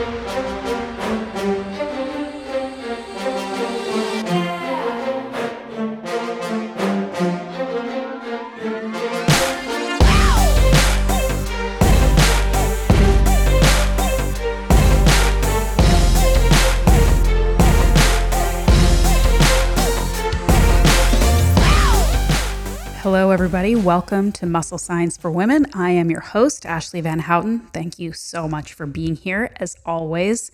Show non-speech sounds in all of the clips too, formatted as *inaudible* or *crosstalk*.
Hello, Welcome to Muscle Science for Women. I am your host, Ashleigh Van Houten. Thank you so much for being here, as always.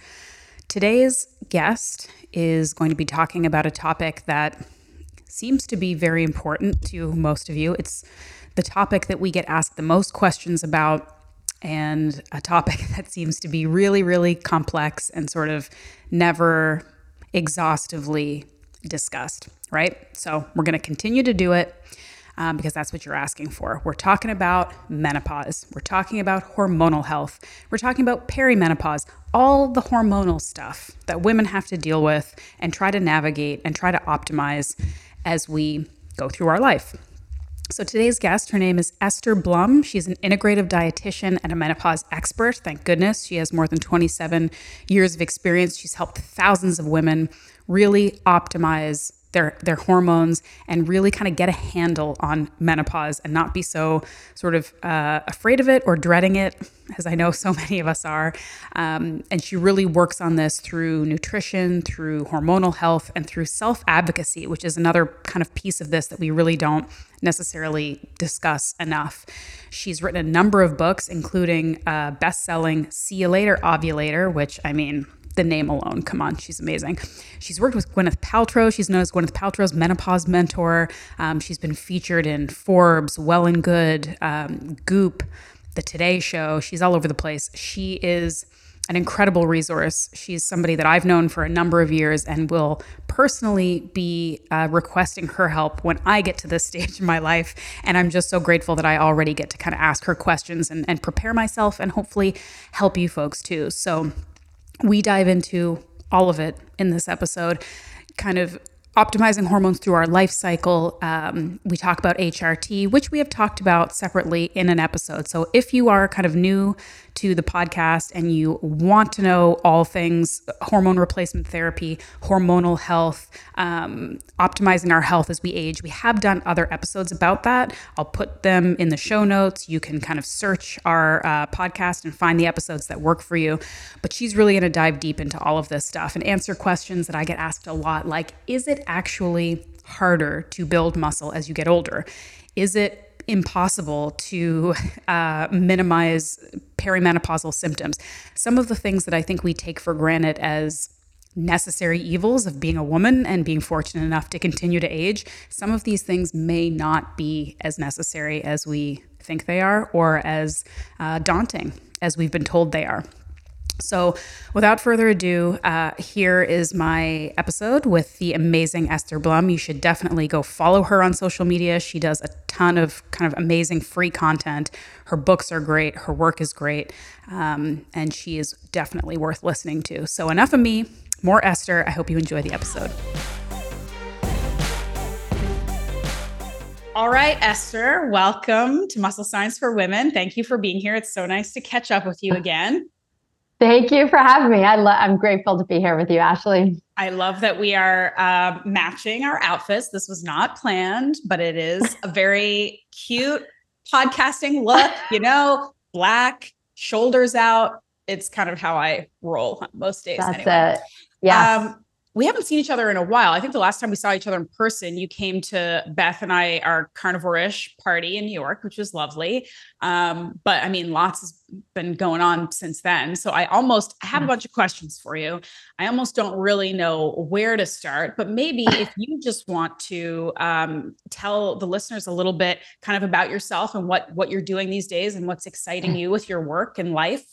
Today's guest is going to be talking about a topic that seems to be very important to most of you. It's the topic that we get asked the most questions about, and a topic *laughs* that seems to be really, really complex and sort of never exhaustively discussed, right? So, we're going to continue to do it um, because that's what you're asking for. We're talking about menopause. We're talking about hormonal health. We're talking about perimenopause, all the hormonal stuff that women have to deal with and try to navigate and try to optimize as we go through our life. So today's guest, her name is Esther Blum. She's an integrative dietitian and a menopause expert. Thank goodness. She has more than 27 years of experience. She's helped thousands of women really optimize their their hormones and really kind of get a handle on menopause and not be so sort of uh, afraid of it or dreading it as I know *laughs* so many of us are. Um, and she really works on this through nutrition, through hormonal health, and through self advocacy, which is another kind of piece of this that we really don't necessarily discuss enough. She's written a number of books, including uh, best selling See You Later Ovulator, which I mean, the name alone. Come on, she's amazing. She's worked with Gwyneth Paltrow. She's known as Gwyneth Paltrow's menopause mentor. Um, she's been featured in Forbes, Well and Good, um, Goop, The Today Show. She's all over the place. She is an incredible resource. She's somebody that I've known for a number of years and will personally be uh, requesting her help when I get to this *laughs* stage in my life. And I'm just so grateful that I already get to kind of ask her questions and, and prepare myself and hopefully help you folks too. So, we dive into all of it in this episode, kind of optimizing hormones through our life cycle. Um, we talk about HRT, which we have talked about separately in an episode. So if you are kind of new to the podcast and you want to know all things hormone replacement therapy, hormonal health, um, optimizing our health as we age, we have done other episodes about that. I'll put them in the show notes. You can kind of search our uh, podcast and find the episodes that work for you. But she's really going to dive deep into all of this stuff and answer questions that I get asked a lot like, is it actually harder to build muscle as you get older? Is it impossible to uh, minimize perimenopausal symptoms. Some of the things that I think we take for granted as necessary evils of being a woman and being fortunate enough to continue to age, some of these things may not be as necessary as we think they are or as uh, daunting as we've been told they are. So, without further ado, uh, here is my episode with the amazing Esther Blum. You should definitely go follow her on social media. She does a ton of kind of amazing free content. Her books are great, her work is great, um, and she is definitely worth listening to. So, enough of me, more Esther. I hope you enjoy the episode. All right, Esther, welcome to Muscle Science for Women. Thank you for being here. It's so nice to catch up with you *laughs* again. Thank you for having me. I lo- I'm grateful to be here with you, Ashleigh. I love that we are uh, matching our outfits. This was not planned, but it is a very cute podcasting look, *laughs* you know, black, shoulders out. It's kind of how I roll most days. That's anyway. it. Yeah. Um, we haven't seen each other in a while. I think the last time we saw each other in person, you came to Beth and I, our carnivore-ish party in New York, which was lovely. Um, but I mean, lots has been going on since then. So I almost I have a mm. bunch of questions for you. I almost don't really know where to start, but maybe *laughs* if you just want to um, tell the listeners a little bit kind of about yourself and what what you're doing these days and what's exciting mm. you with your work and life.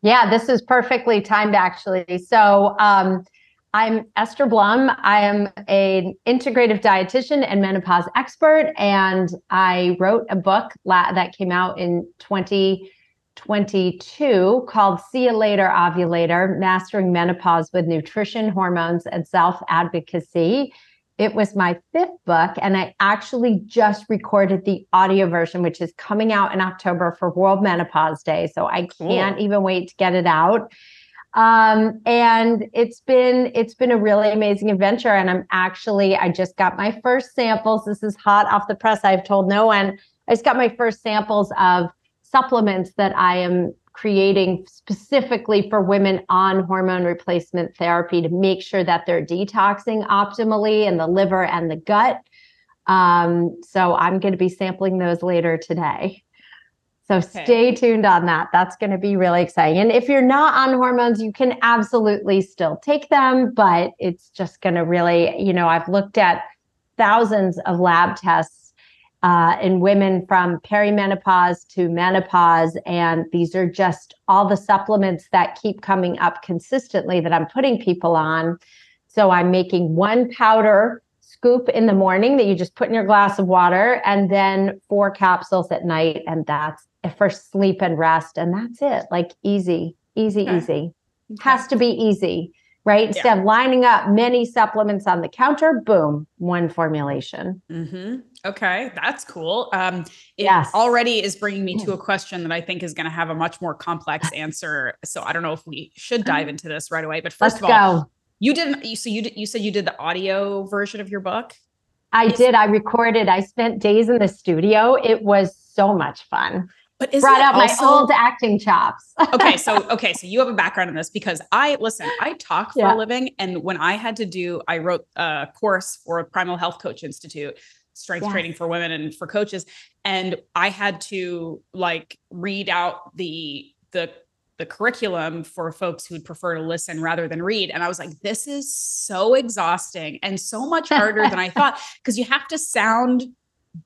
Yeah, this is perfectly timed actually. So um, I'm Esther Blum. I am an integrative dietitian and menopause expert, and I wrote a book la- that came out in 2022 called See You Later Ovulator Mastering Menopause with Nutrition, Hormones, and Self Advocacy. It was my fifth book, and I actually just recorded the audio version, which is coming out in October for World Menopause Day. So I can't cool. even wait to get it out. Um, and it's been it's been a really amazing adventure. And I'm actually I just got my first samples. This is hot off the press. I've told no one. I just got my first samples of supplements that I am creating specifically for women on hormone replacement therapy to make sure that they're detoxing optimally in the liver and the gut. Um, so I'm going to be sampling those later today. So okay. stay tuned on that. That's going to be really exciting. And if you're not on hormones, you can absolutely still take them, but it's just going to really, you know, I've looked at thousands of lab tests uh, in women from perimenopause to menopause. And these are just all the supplements that keep coming up consistently that I'm putting people on. So I'm making one powder scoop in the morning that you just put in your glass of water, and then four capsules at night. And that's for sleep and rest. And that's it. Like easy, easy, okay. easy. Okay. Has to be easy, right? Instead of lining up many supplements on the counter, boom, one formulation. Mm-hmm. Okay, that's cool. Um, it yes. already is bringing me to a question that I think is going to have a much more complex *laughs* answer. So I don't know if we should dive into this right away. But 1st of all, go. You didn't. You so you did, you said you did the audio version of your book. I did. I recorded. I spent days in the studio. It was so much fun. But is brought out also... my old acting chops. *laughs* okay, so okay, so you have a background in this because I listen. I talk for yeah. a living, and when I had to do, I wrote a course for Primal Health Coach Institute, strength yes. training for women and for coaches, and I had to like read out the the the curriculum for folks who'd prefer to listen rather than read. And I was like, this is so exhausting and so much harder than I *laughs* thought because you have to sound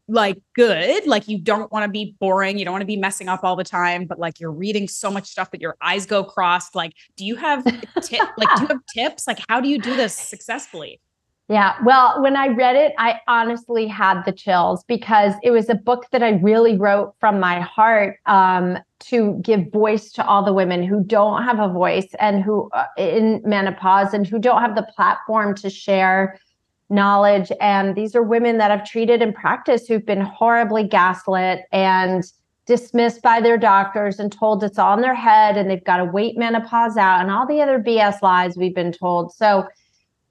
like good like you don't want to be boring you don't want to be messing up all the time but like you're reading so much stuff that your eyes go crossed like do you have *laughs* tip like do you have tips like how do you do this successfully yeah well when i read it i honestly had the chills because it was a book that i really wrote from my heart um, to give voice to all the women who don't have a voice and who uh, in menopause and who don't have the platform to share knowledge. And these are women that I've treated in practice who've been horribly gaslit and dismissed by their doctors and told it's all in their head and they've got to wait menopause out and all the other BS lies we've been told. So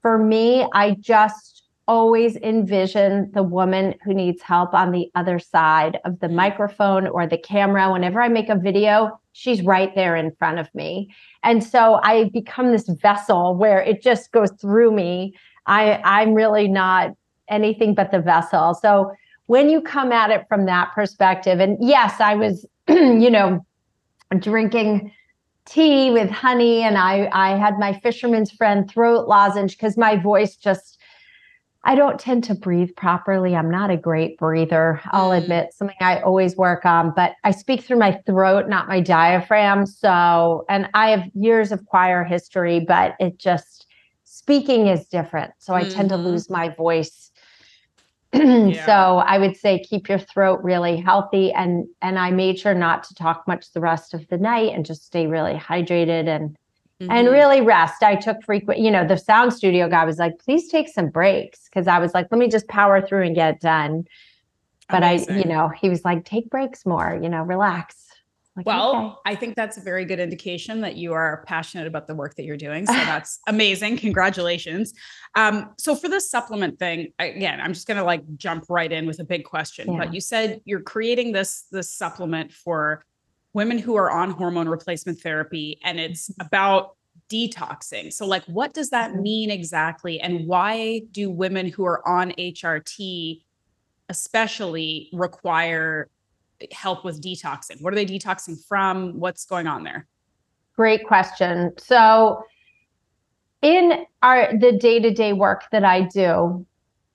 for me, I just always envision the woman who needs help on the other side of the microphone or the camera. Whenever I make a video, she's right there in front of me. And so I become this vessel where it just goes through me I I'm really not anything but the vessel. So when you come at it from that perspective, and yes, I was, *clears throat* you know, drinking tea with honey, and I I had my fisherman's friend throat lozenge because my voice just I don't tend to breathe properly. I'm not a great breather. I'll mm. admit something I always work on, but I speak through my throat, not my diaphragm. So, and I have years of choir history, but it just speaking is different. So I mm-hmm. tend to mm-hmm. lose my voice. *clears throat* yeah. So I would say keep your throat really healthy and and I made sure not to talk much the rest of the night and just stay really hydrated and mm-hmm. and really rest. I took frequent, you know, the sound studio guy was like, please take some breaks. Cause I was like, let me just power through and get it done. But Amazing. I, you know, he was like, take breaks more, you know, relax. Like, well, okay. I think that's a very good indication that you are passionate about the work that you're doing. So *laughs* that's amazing. Congratulations. Um, so for this supplement thing, again, I'm just gonna like jump right in with a big question. Yeah. But you said you're creating this this supplement for women who are on hormone replacement therapy, and it's mm-hmm. about detoxing. So, like, what does that mm-hmm. mean exactly? And why do women who are on HRT especially require help with detoxing? What are they detoxing from? What's going on there? Great question. So, in our the day-to-day work that I do,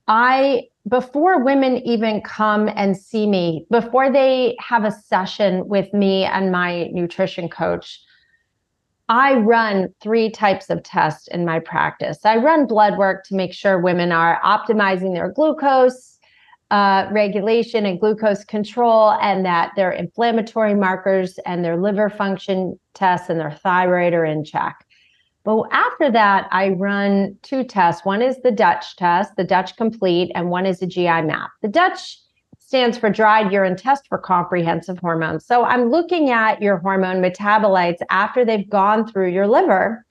I before women even come and see me, before they have a session with me and my nutrition coach, I run three types of tests in my practice. I run blood work to make sure women are optimizing their glucose, uh, regulation and glucose control, and that their inflammatory markers and their liver function tests and their thyroid are in check. But after that, I run two tests. One is the Dutch test, the Dutch Complete, and one is a GI map. The Dutch stands for dried urine test for comprehensive hormones. So I'm looking at your hormone metabolites after they've gone through your liver.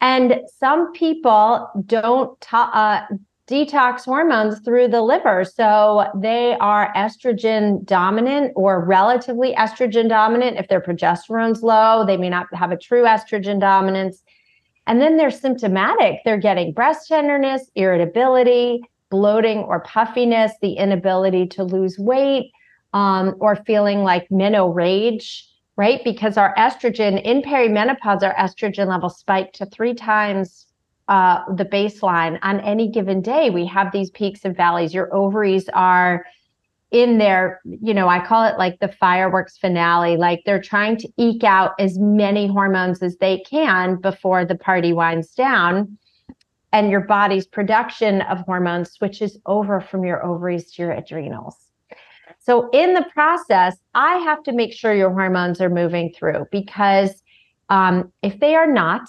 And some people don't uh, detox hormones through the liver. So they are estrogen dominant or relatively estrogen dominant. If their progesterone's low, they may not have a true estrogen dominance. And then they're symptomatic. They're getting breast tenderness, irritability, bloating or puffiness, the inability to lose weight, um, or feeling like menopause rage, right? Because our estrogen in perimenopause, our estrogen level spiked to three times uh, the baseline on any given day. We have these peaks and valleys. Your ovaries are in there, you know, I call it like the fireworks finale. Like they're trying to eke out as many hormones as they can before the party winds down. And your body's production of hormones switches over from your ovaries to your adrenals. So, in the process, I have to make sure your hormones are moving through because um, if they are not,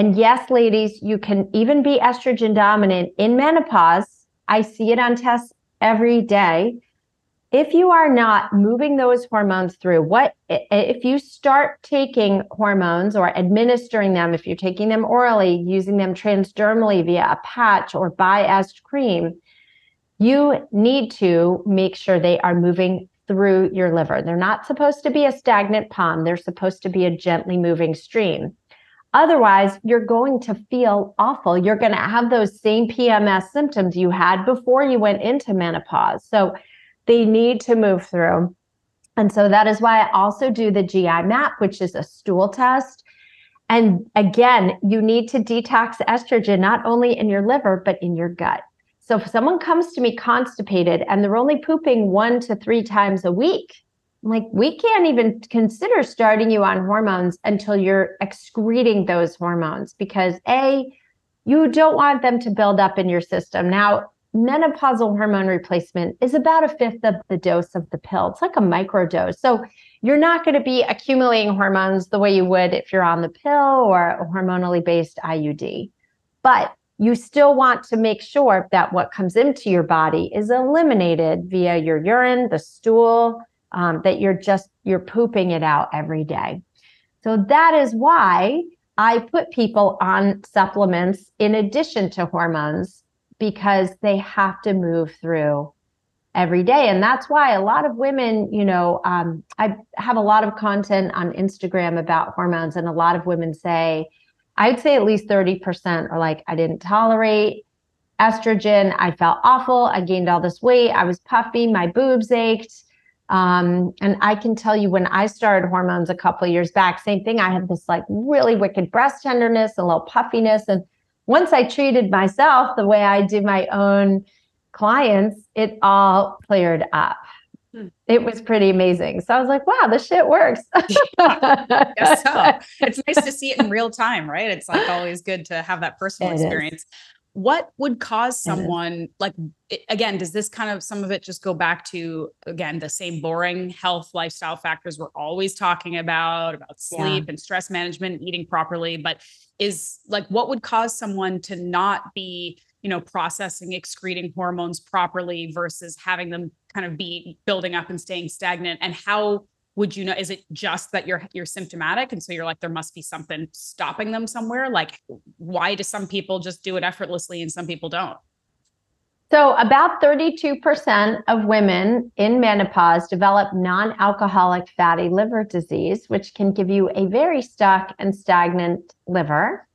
and yes, ladies, you can even be estrogen dominant in menopause. I see it on tests every day. If you are not moving those hormones through, what if you start taking hormones or administering them, if you're taking them orally, using them transdermally via a patch or by cream, you need to make sure they are moving through your liver. They're not supposed to be a stagnant pond, they're supposed to be a gently moving stream. Otherwise, you're going to feel awful. You're going to have those same PMS symptoms you had before you went into menopause. So they need to move through. And so that is why I also do the GI map, which is a stool test. And again, you need to detox estrogen not only in your liver, but in your gut. So if someone comes to me constipated and they're only pooping one to three times a week, like we can't even consider starting you on hormones until you're excreting those hormones because a you don't want them to build up in your system. Now menopausal hormone replacement is about a fifth of the dose of the pill. It's like a micro dose so you're not going to be accumulating hormones the way you would if you're on the pill or a hormonally based iud but you still want to make sure that what comes into your body is eliminated via your urine the stool um, that you're just you're pooping it out every day. So that is why i put people on supplements in addition to hormones because they have to move through every day. And that's why a lot of women you know um, i have a lot of content on instagram about hormones and a lot of women say i'd say at least 30% are like i didn't tolerate estrogen. I felt awful. I gained all this weight. I was puffy. My boobs ached um, and I can tell you when I started hormones a couple years back, same thing. I had this like really wicked breast tenderness, a little puffiness. And once I treated myself the way I do my own clients, it all cleared up. Hmm. It was pretty amazing. So I was like, wow, this shit works. *laughs* yes, so. *laughs* It's nice to see it in real time, right? It's like always good to have that personal it experience. Is what would cause someone like again does this kind of some of it just go back to again the same boring health lifestyle factors we're always talking about about sleep yeah. and stress management eating properly but is like what would cause someone to not be you know processing excreting hormones properly versus having them kind of be building up and staying stagnant and how would you know is it just that you're you're symptomatic? And so you're like there must be something stopping them somewhere. Like why do some people just do it effortlessly and some people don't? So about 32% of women in menopause develop non-alcoholic fatty liver disease which can give you a very stuck and stagnant liver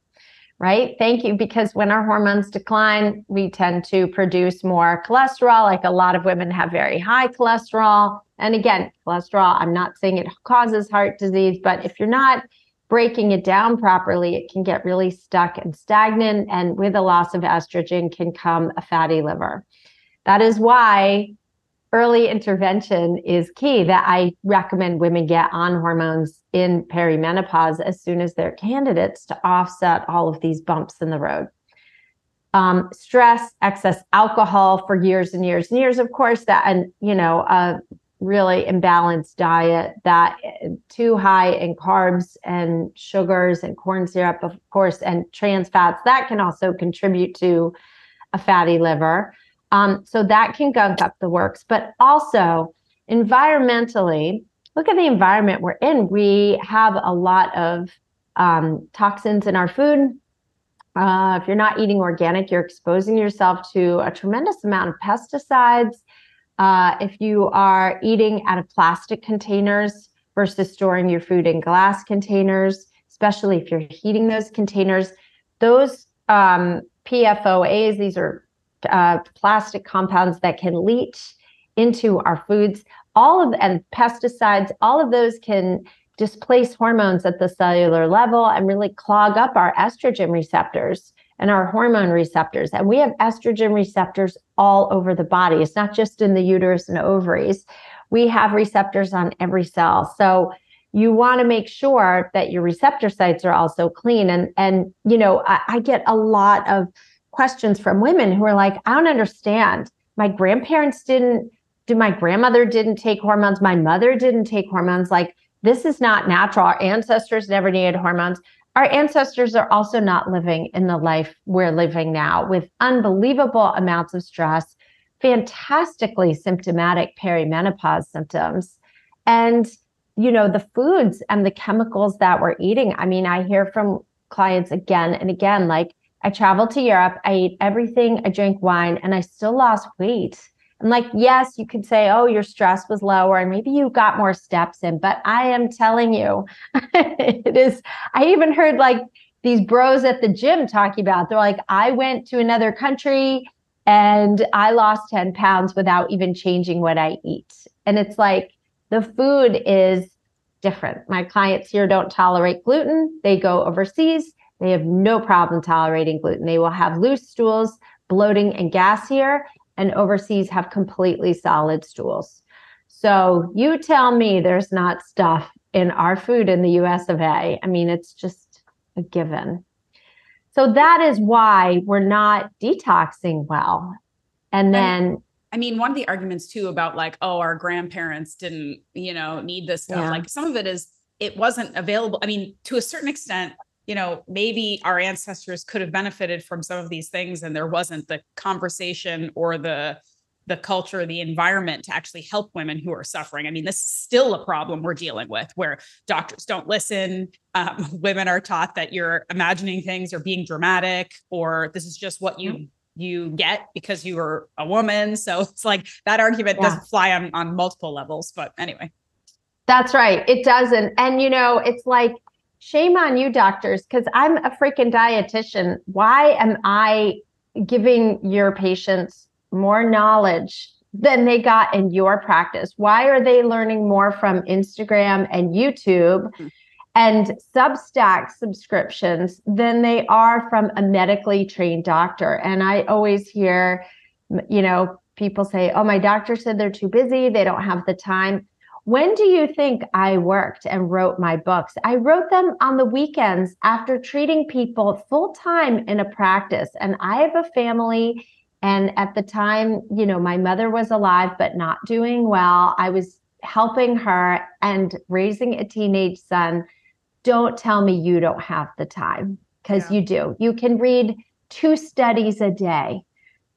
right? Thank you. Because when our hormones decline, we tend to produce more cholesterol. Like a lot of women have very high cholesterol. And again, cholesterol, I'm not saying it causes heart disease, but if you're not breaking it down properly, it can get really stuck and stagnant. And with a loss of estrogen can come a fatty liver. That is why early intervention is key that I recommend women get on hormones in perimenopause as soon as they're candidates to offset all of these bumps in the road. Um, stress, excess alcohol for years and years and years, of course, that, and, you know, a really imbalanced diet that too high in carbs and sugars and corn syrup, of course, and trans fats, that can also contribute to a fatty liver Um, so that can gunk up the works, but also environmentally, look at the environment we're in. We have a lot of um, toxins in our food. Uh, if you're not eating organic, you're exposing yourself to a tremendous amount of pesticides. Uh, if you are eating out of plastic containers versus storing your food in glass containers, especially if you're heating those containers, those um, PFOAs, these are uh, plastic compounds that can leach into our foods. All of and pesticides, all of those can displace hormones at the cellular level and really clog up our estrogen receptors and our hormone receptors. And we have estrogen receptors all over the body. It's not just in the uterus and ovaries. We have receptors on every cell. So you want to make sure that your receptor sites are also clean. And and you know, I, I get a lot of questions from women who are like, I don't understand. My grandparents didn't do my grandmother didn't take hormones, my mother didn't take hormones. Like this is not natural. Our ancestors never needed hormones. Our ancestors are also not living in the life we're living now with unbelievable amounts of stress, fantastically symptomatic perimenopause symptoms. And, you know, the foods and the chemicals that we're eating. I mean, I hear from clients again and again, like, I traveled to Europe, I ate everything, I drank wine, and I still lost weight. And like, yes, you could say, oh, your stress was lower and maybe you got more steps in, but I am telling you, *laughs* it is. I even heard like these bros at the gym talking about, they're like, I went to another country and I lost 10 pounds without even changing what I eat. And it's like the food is different. My clients here don't tolerate gluten. They go overseas. They have no problem tolerating gluten. They will have loose stools, bloating, and gas here and overseas have completely solid stools. So you tell me there's not stuff in our food in the US of A. I mean, it's just a given. So that is why we're not detoxing well. And then I mean, one of the arguments too about like, oh, our grandparents didn't, you know, need this stuff. Yeah. Like some of it is it wasn't available. I mean, to a certain extent, you know, maybe our ancestors could have benefited from some of these things and there wasn't the conversation or the the culture, the environment to actually help women who are suffering. I mean, this is still a problem we're dealing with where doctors don't listen. Um, *laughs* women are taught that you're imagining things or being dramatic, or this is just what you mm-hmm. you get because you are a woman. So it's like that argument yeah. doesn't fly on on multiple levels. But anyway. That's right. It doesn't. And you know, it's like shame on you doctors because i'm a freaking dietitian. Why am i giving your patients more knowledge than they got in your practice? Why are they learning more from instagram and youtube mm-hmm. and substack subscriptions than they are from a medically trained doctor? And i always hear you know people say oh my doctor said they're too busy. They don't have the time when do you think I worked and wrote my books? I wrote them on the weekends after treating people full time in a practice. And I have a family. And at the time, you know, my mother was alive, but not doing well. I was helping her and raising a teenage son. Don't tell me you don't have the time because yeah. you do. You can read two studies a day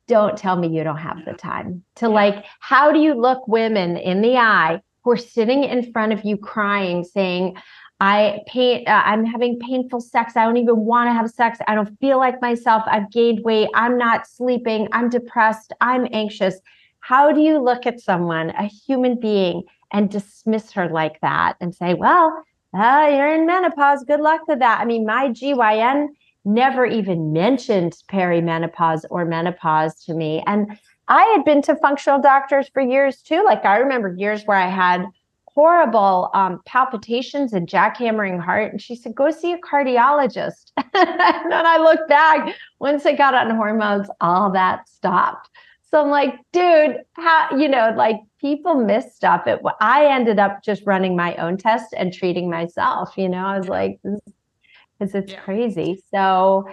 don't tell me you don't have the time to like how do you look women in the eye who are sitting in front of you crying, saying, I pain, uh, I'm having painful sex. I don't even want to have sex. I don't feel like myself. I've gained weight. I'm not sleeping. I'm depressed. I'm anxious. How do you look at someone, a human being, and dismiss her like that and say, well, uh, you're in menopause. Good luck with that. I mean, my GYN never even mentioned perimenopause or menopause to me. And I had been to functional doctors for years too. Like I remember years where I had horrible um, palpitations and jackhammering heart. And she said, go see a cardiologist. *laughs* and then I looked back, once I got on hormones, all that stopped. So I'm like, dude, how, you know, like people miss stuff. It, I ended up just running my own test and treating myself. You know, I was like, because it's yeah. crazy. So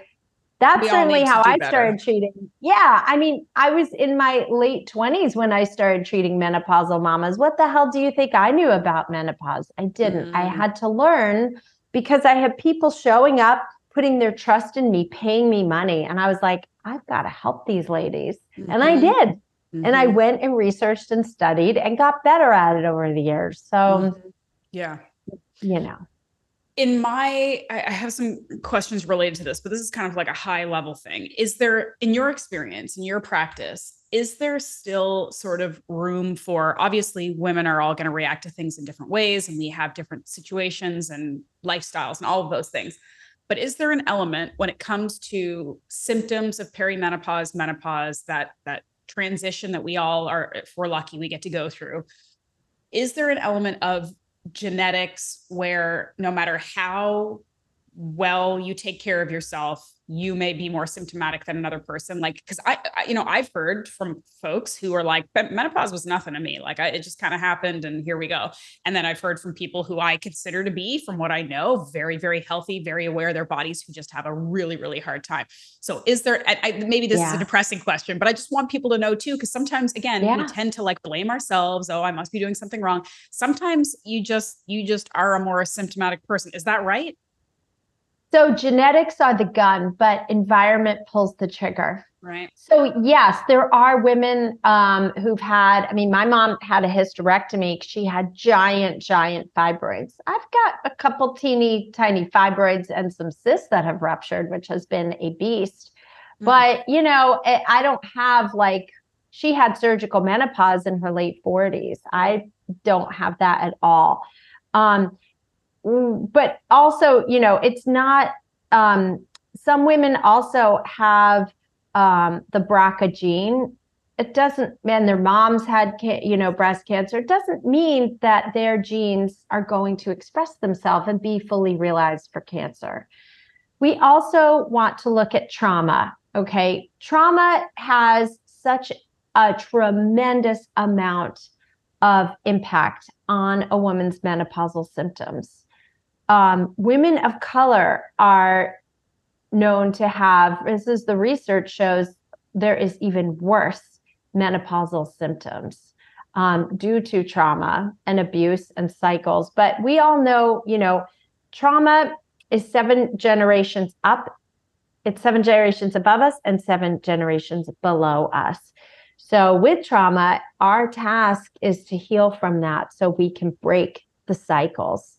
that's certainly how I better. started treating. Yeah. I mean, I was in my late 20s when I started treating menopausal mamas. What the hell do you think I knew about menopause? I didn't. Mm. I had to learn because I had people showing up putting their trust in me, paying me money. And I was like, I've got to help these ladies. Mm-hmm. And I mm-hmm. did. Mm-hmm. And I mm-hmm. went and researched and studied and got better at it over the years. So, mm-hmm. yeah. You know, in my i have some questions related to this but this is kind of like a high level thing. Is there in your experience in your practice is there still sort of room for obviously women are all going to react to things in different ways and we have different situations and lifestyles and all of those things but is there an element when it comes to symptoms of perimenopause menopause that that transition that we all are if we're lucky we get to go through is there an element of genetics where no matter how well you take care of yourself. You may be more symptomatic than another person. Like because I, I, you know i've heard from folks who are like menopause was nothing to me. Like I, it just kind of happened and here we go. And then i've heard from people who i consider to be from what i know very very healthy very aware of their bodies who just have a really really hard time. So is there I, maybe this yeah. is a depressing question but i just want people to know too because sometimes again yeah. we tend to like blame ourselves oh i must be doing something wrong. Sometimes you just you just are a more symptomatic person. Is that right so genetics are the gun, but environment pulls the trigger. Right. So yes, there are women um, who've had. I mean, my mom had a hysterectomy. She had giant, giant fibroids. I've got a couple teeny tiny fibroids and some cysts that have ruptured, which has been a beast. Mm. But you know, I don't have like she had surgical menopause in her late 40s. I don't have that at all. Um, but also, you know, it's not. Um, some women also have um, the BRCA gene. It doesn't, and their moms had, you know, breast cancer. It doesn't mean that their genes are going to express themselves and be fully realized for cancer. We also want to look at trauma. Okay, trauma has such a tremendous amount of impact on a woman's menopausal symptoms um, women of color are known to have, this is the research shows there is even worse menopausal symptoms um, due to trauma and abuse and cycles. But we all know, you know, trauma is seven generations up, it's seven generations above us and seven generations below us. So, with trauma, our task is to heal from that so we can break the cycles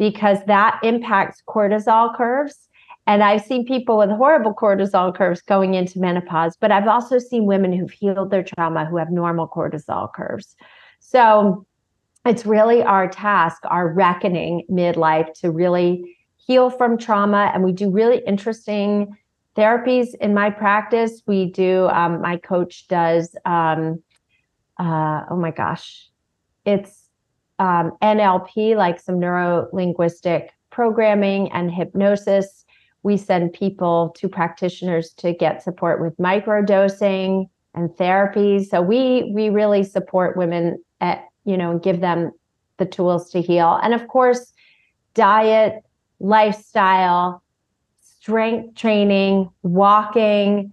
because that impacts cortisol curves. And I've seen people with horrible cortisol curves going into menopause, but I've also seen women who've healed their trauma who have normal cortisol curves. So it's really our task, our reckoning midlife to really heal from trauma. And we do really interesting therapies in my practice. We do, um, my coach does, um, uh, oh my gosh, it's um, NLP, like some neuro linguistic programming and hypnosis. We send people to practitioners to get support with microdosing and therapy. So we we really support women at you know and give them the tools to heal. And of course, diet, lifestyle, strength training, walking,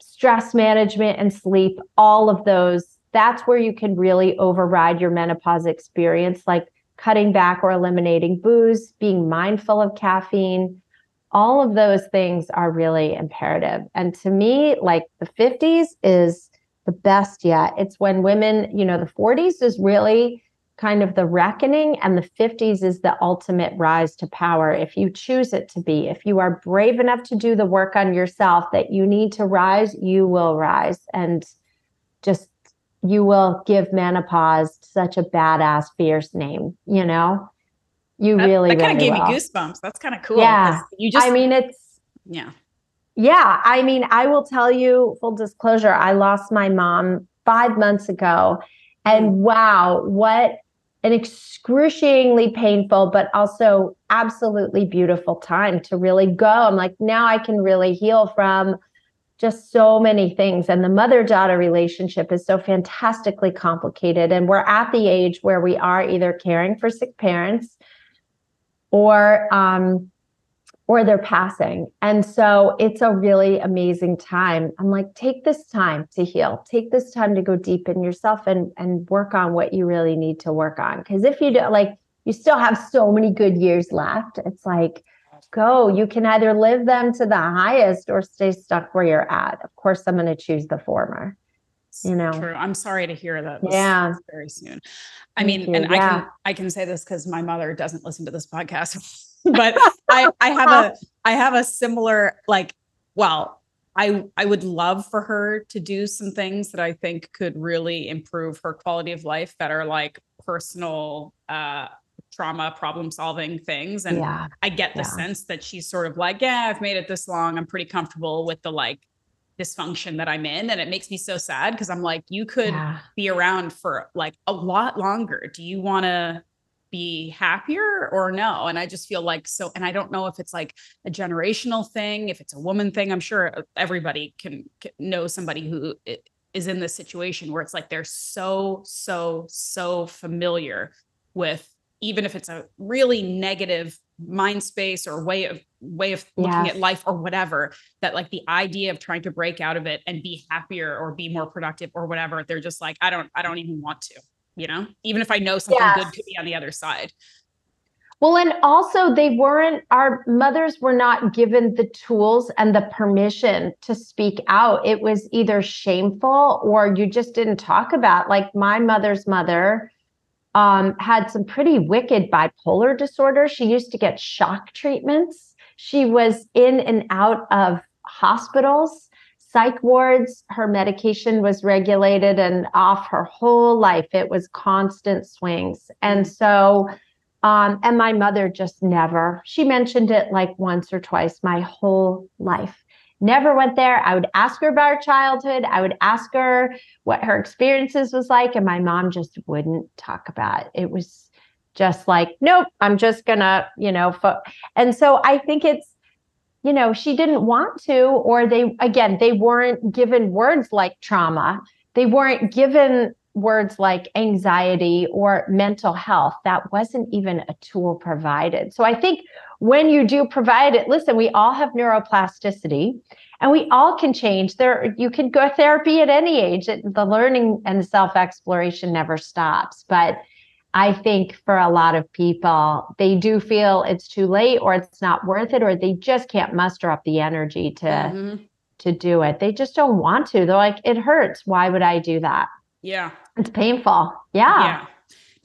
stress management, and sleep. All of those that's where you can really override your menopause experience, like cutting back or eliminating booze, being mindful of caffeine. All of those things are really imperative. And to me, like the 50s is the best yet. It's when women, you know, the 40s is really kind of the reckoning, and the 50s is the ultimate rise to power if you choose it to be. If you are brave enough to do the work on yourself that you need to rise, you will rise. And just you will give menopause such a badass, fierce name, you know? You that, really, that kind of really gave will. me goosebumps. That's kind of cool. Yeah. You just, I mean, it's, yeah. Yeah. I mean, I will tell you full disclosure, I lost my mom five months ago. And mm. wow, what an excruciatingly painful, but also absolutely beautiful time to really go. I'm like, now I can really heal from just so many things. And the mother daughter relationship is so fantastically complicated. And we're at the age where we are either caring for sick parents or, um, or they're passing. And so it's a really amazing time. I'm like, take this time to heal. Take this time to go deep in yourself and and work on what you really need to work on. Cause if you do like you still have so many good years left. It's like go. You can either live them to the highest or stay stuck where you're at. Of course, I'm going to choose the former. You know, True. I'm sorry to hear that. this Yeah. Very soon. I Thank mean, you. and I can I can say this because my mother doesn't listen to this podcast, *laughs* but I I have a I have a similar like. Well, I I would love for her to do some things that I think could really improve her quality of life that are like personal uh trauma problem solving things and yeah, I get the Yeah. sense that she's sort of like, yeah, I've made it this long. I'm pretty comfortable with the like dysfunction that I'm in. And it makes me so sad because I'm like, you could yeah. be around for like a lot longer. Do you want to be happier or no? And I just feel like so, and I don't know if it's like a generational thing, if it's a woman thing. I'm sure everybody can, can know somebody who i- in this situation where it's like they're so, so, so familiar with even if it's a really negative mind space or way of way of looking Yes. at life or whatever that like the idea of trying to break out of it and be happier or be more productive or whatever they're just like i don't i don't even want to you know even if i know something good could be on the other side Well, and also they weren't, our mothers were not given the tools and the permission to speak out. It was either shameful or you just didn't talk about. Like my mother's mother um, had some pretty wicked bipolar disorder. She used to get shock treatments. She was in and out of hospitals, psych wards. Her medication was regulated and off her whole life. It was constant swings. And so, um, and my mother just never, she mentioned it like once or twice my whole life. Never went there. I would ask her about her childhood. I would ask her what her experiences was like. And my mom just wouldn't talk about it. It was just like, nope, I'm just gonna, you know, fo-. and so I think it's, you know, she didn't want to, or they, again, they weren't given words like trauma. They weren't given words like anxiety or mental health. That wasn't even a tool provided. So I think when you do provide it, listen, we all have neuroplasticity and we all can change. There, you can go therapy at any age. It, the learning and self exploration never stops. But I think for a lot of people, they do feel it's too late or it's not worth it, or they just can't muster up the energy to Mhm. to do it. They just don't want to. They're like, it hurts. Why would I do that? yeah It's painful. Yeah. yeah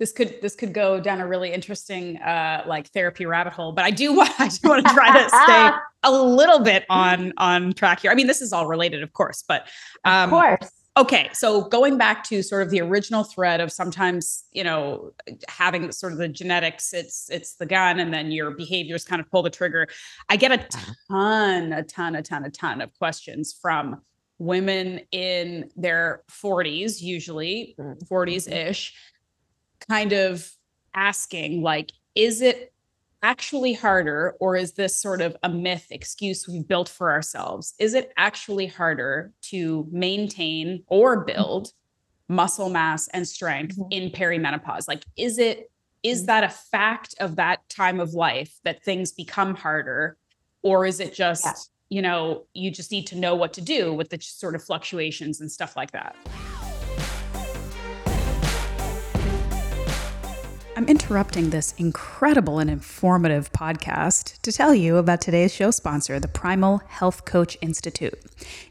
this could this could go down a really interesting uh like therapy rabbit hole but i do *laughs* want i do want to try to stay *laughs* a little bit on on track here. I mean this is all related of course but um of course. okay so going back to sort of the original thread of sometimes you know having sort of the genetics it's it's the gun and then your behaviors kind of pull the trigger. I get a ton a ton a ton a ton of questions from women in their 40s usually 40s ish kind of asking like is it actually harder or is this sort of a myth excuse we've built for ourselves is it actually harder to maintain or build muscle mass and strength Mhm. in perimenopause like is it is Mhm. that a fact of that time of life that things become harder or is it just Yeah. you know you just need to know what to do with the sort of fluctuations and stuff like that I'm interrupting this incredible and informative podcast to tell you about today's show sponsor, the Primal Health Coach Institute.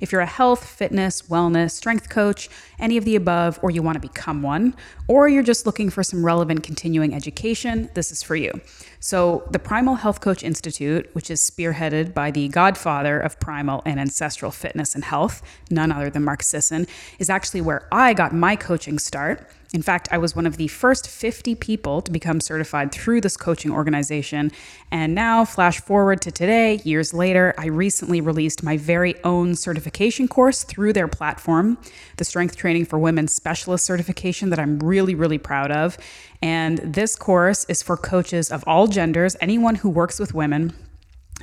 If you're a health, fitness, wellness, strength coach, any of the above, or you want to become one, or you're just looking for some relevant continuing education, this is for you. So, the Primal Health Coach Institute, which is spearheaded by the godfather of primal and ancestral fitness and health, none other than Mark Sisson, is actually where I got my coaching start. In fact, I was one of the first 50 people to become certified through this coaching organization. And now, flash forward to today, years later, I recently released my very own certification course through their platform, the Strength Training for Women Specialist certification that I'm really, really proud of. And this course is for coaches of all genders, anyone who works with women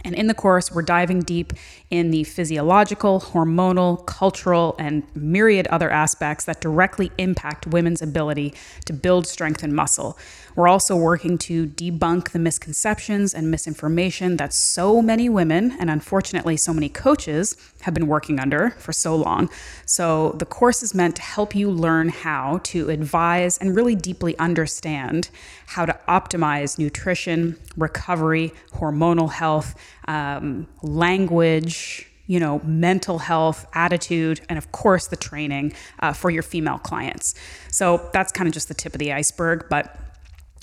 And in the course, we're diving deep in the physiological, hormonal, cultural, and myriad other aspects that directly impact women's ability to build strength and muscle. We're also working to debunk the misconceptions and misinformation that so many women, and unfortunately so many coaches, have been working under for so long. So, the course is meant to help you learn how to advise and really deeply understand how to optimize nutrition, recovery, hormonal health, um, language, you know, mental health, attitude, and of course the training uh, for your female clients. So that's kind of just the tip of the iceberg, but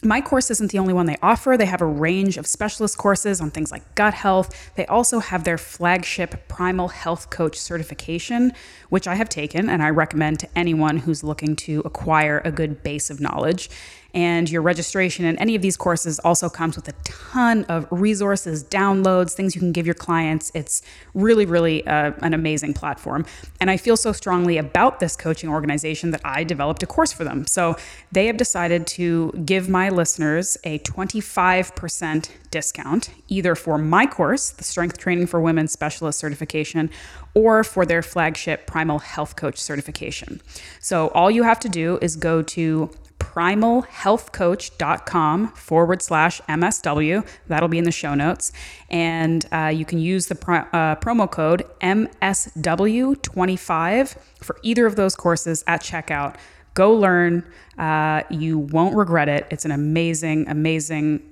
my course isn't the only one they offer. They have a range of specialist courses on things like gut health. They also have their flagship Primal Health Coach certification, which I have taken and I recommend to anyone who's looking to acquire a good base of knowledge. And your registration in any of these courses also comes with a ton of resources, downloads, things you can give your clients. It's really, really uh, an amazing platform. And I feel so strongly about this coaching organization that I developed a course for them. So they have decided to give my listeners a 25% discount, either for my course, the Strength Training for Women Specialist Certification, or for their flagship Primal Health Coach certification. So all you have to do is go to primalhealthcoach.com forward slash MSW. That'll be in the show notes. And uh, you can use the uh, promo code MSW25 for either of those courses at checkout. Go learn. Uh, you won't regret it. It's an amazing, amazing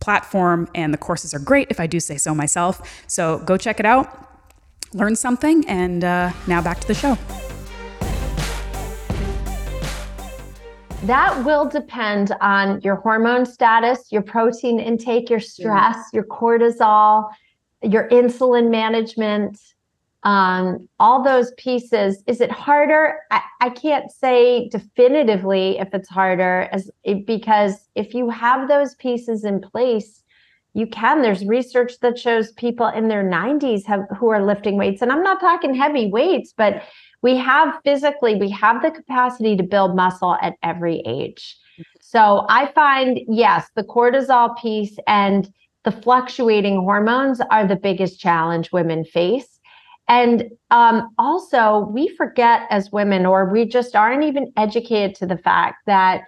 platform, and the courses are great if I do say so myself. So go check it out, learn something, and uh, now back to the show. That will depend on your hormone status, your protein intake, your stress, your cortisol, your insulin management, um, all those pieces. Is it harder? I, I can't say definitively if it's harder, as because if you have those pieces in place, you can. There's research that shows people in their 90s have who are lifting weights, and I'm not talking heavy weights, but we have physically, we have the capacity to build muscle at every age. So I find, yes, the cortisol piece and the fluctuating hormones are the biggest challenge women face. And um, also, we forget as women, or we just aren't even educated to the fact that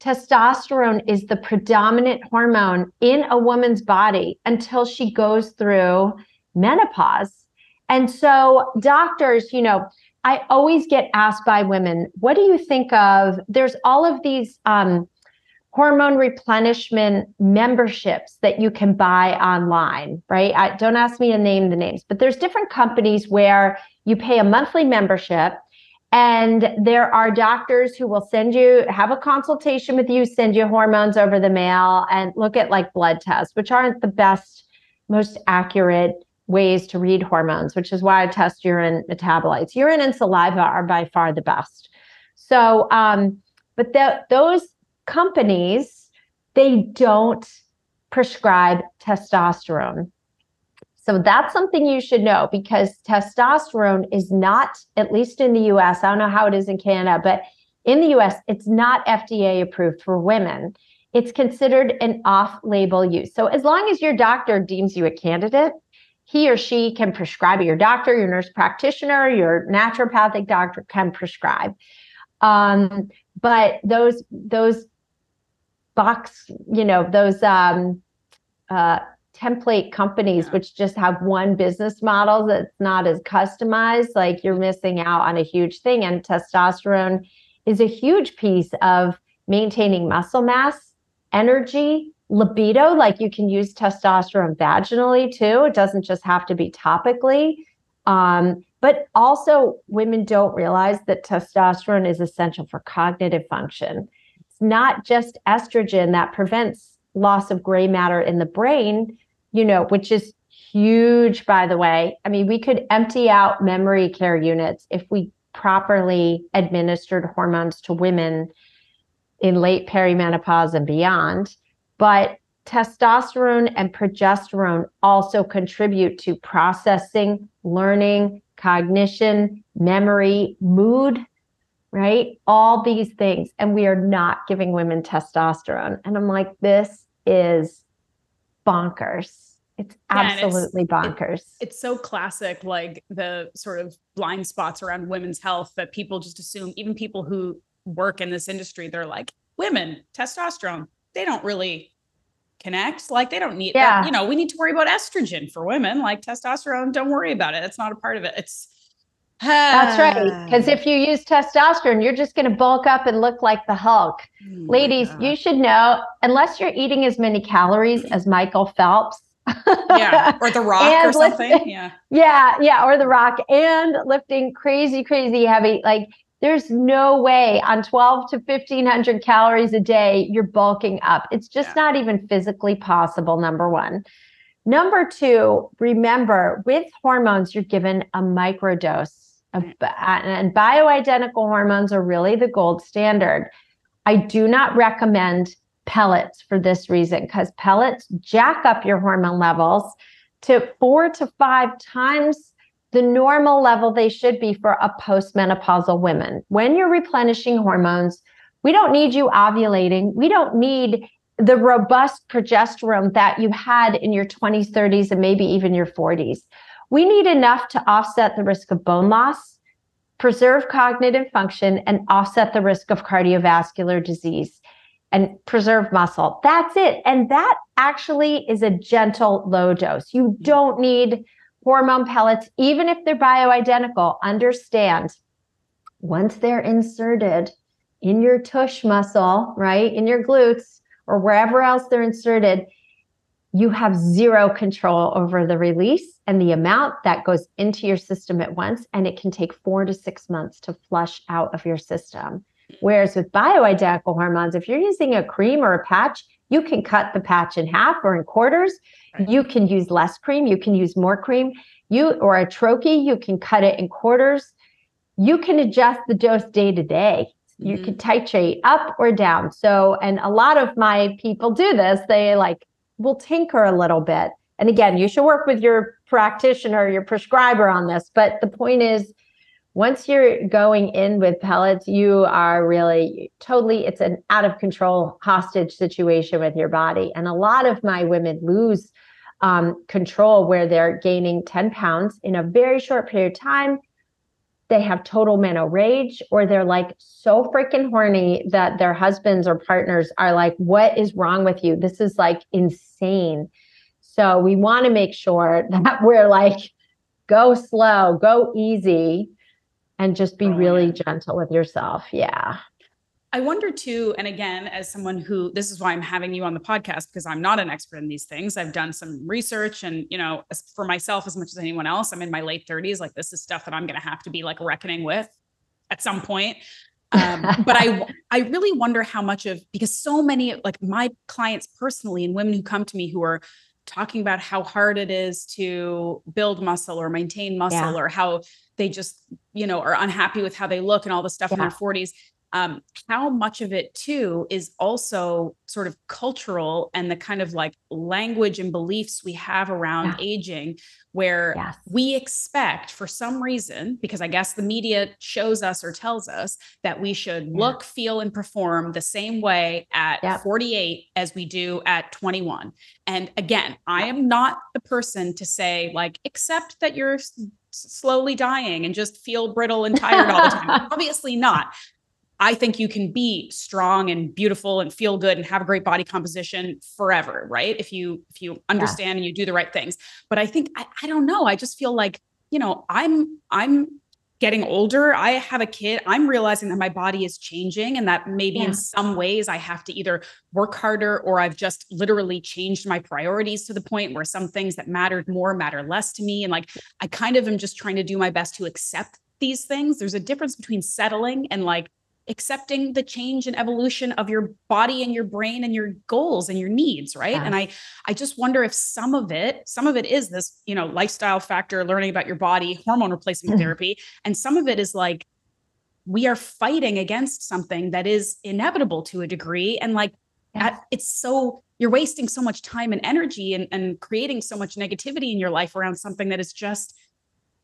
testosterone is the predominant hormone in a woman's body until she goes through menopause. And so, doctors, you know, I always get asked by women, what do you think of? There's all of these um, hormone replenishment memberships that you can buy online, right? I, don't ask me to name the names, but there's different companies where you pay a monthly membership and there are doctors who will send you have a consultation with you send you hormones over the mail and look at like blood tests which aren't the best most accurate ways to read hormones, which is why I test urine metabolites. Urine and saliva are by far the best. So, um, but the, those companies, they don't prescribe testosterone. So that's something you should know because testosterone is not, at least in the US, I don't know how it is in Canada, but in the US, it's not FDA approved for women. It's considered an off label use. So as long as your doctor deems you a candidate, he or she can prescribe it. Your doctor, your nurse practitioner, your naturopathic doctor can prescribe. Um, but those those box, you know, those um, uh, template companies yeah. which just have one business model that's not as customized, like you're missing out on a huge thing. And testosterone is a huge piece of maintaining muscle mass, energy, libido, like you can use testosterone vaginally too. It doesn't just have to be topically. Um, but also, women don't realize that testosterone is essential for cognitive function. It's not just estrogen that prevents loss of gray matter in the brain, you know, which is huge, by the way. I mean, we could empty out memory care units if we properly administered hormones to women in late perimenopause and beyond. But testosterone and progesterone also contribute to processing, learning, cognition, memory, mood, right? All these things. And we are not giving women testosterone. And I'm like, this is bonkers. It's absolutely yeah, it's, bonkers. It, it's so classic, like the sort of blind spots around women's health that people just assume, even people who work in this industry, they're like, women, testosterone, they don't really connect. Like they don't need yeah. That, you know, we need to worry about estrogen for women. Like testosterone, don't worry about it. It's not a part of it. It's that's right. Because *sighs* if you use testosterone, you're just going to bulk up and look like the Hulk. Oh Ladies, you should know, unless you're eating as many calories as Michael Phelps. yeah, or the *laughs* rock or something. Lifting, yeah. *laughs* Yeah, yeah, or the rock and lifting crazy, crazy heavy. Like there's no way on 12 to 1500 calories a day you're bulking up. It's just yeah. not even physically possible, number one. Number two, remember with hormones, you're given a microdose of, and bioidentical hormones are really the gold standard. I do not recommend pellets for this reason because pellets jack up your hormone levels to four to five times the normal level they should be for a postmenopausal woman. When you're replenishing hormones, we don't need you ovulating. We don't need the robust progesterone that you had in your 20s, 30s, and maybe even your 40s. We need enough to offset the risk of bone loss, preserve cognitive function, and offset the risk of cardiovascular disease and preserve muscle. That's it. And that actually is a gentle low dose. You don't need hormone pellets, even if they're bioidentical. Understand once they're inserted in your tush muscle, right, in your glutes or wherever else they're inserted, you have zero control over the release and the amount that goes into your system at once. And it can take four to six months to flush out of your system. Whereas with bioidentical hormones, if you're using a cream or a patch, you can cut the patch in half or in quarters. You can use less cream, you can use more cream. You or a troche, you can cut it in quarters. You can adjust the dose day to day. You mm-hmm. can titrate up or down. So, and a lot of my people do this. They like will tinker a little bit. And again, you should work with your practitioner, your prescriber on this. But the point is, once you're going in with pellets, you are really totally, it's an out of control hostage situation with your body. And a lot of my women lose um, control where they're gaining 10 pounds in a very short period of time. They have total meno rage, or they're like so freaking horny that their husbands or partners are like, What is wrong with you? This is like insane. So we want to make sure *laughs* that we're like, go slow, go easy and just be really gentle with yourself. Yeah. I wonder too, and again, as someone who this is why I'm having you on the podcast because I'm not an expert in these things. I've done some research, and you know, for myself as much as anyone else, I'm in my late 30s. Like this is stuff that I'm going to have to be like reckoning with at some point. Um, but I, *laughs* I really wonder how much of because so many like my clients personally and women who come to me who are talking about how hard it is to build muscle or maintain muscle yeah. or how they just you know are unhappy with how they look and all the stuff yeah. in their 40s um, how much of it too is also sort of cultural and the kind of like language and beliefs we have around yeah. aging where yes. we expect for some reason because i guess the media shows us or tells us that we should yeah. look feel and perform the same way at yeah. 48 as we do at 21 and again i am not the person to say like accept that you're slowly dying and just feel brittle and tired all the time. *laughs* Obviously not. I think you can be strong and beautiful and feel good and have a great body composition forever, right? If you if you understand yeah. and you do the right things. But I think I, I don't know. I just feel like, you know, I'm I'm getting older, I have a kid, I'm realizing that my body is changing and that maybe yeah. in some ways I have to either work harder or I've just literally changed my priorities to the point where some things that mattered more matter less to me. And like, I kind of am just trying to do my best to accept these things. There's a difference between settling and like accepting the change and evolution of your body and your brain and your goals and your needs right? And i i just wonder if some of it some of it is this you know lifestyle factor learning about your body hormone replacement mm-hmm. therapy and some of it is like we are fighting against something that is inevitable to a degree and like at, it's so you're wasting so much time and energy and, and creating so much negativity in your life around something that is just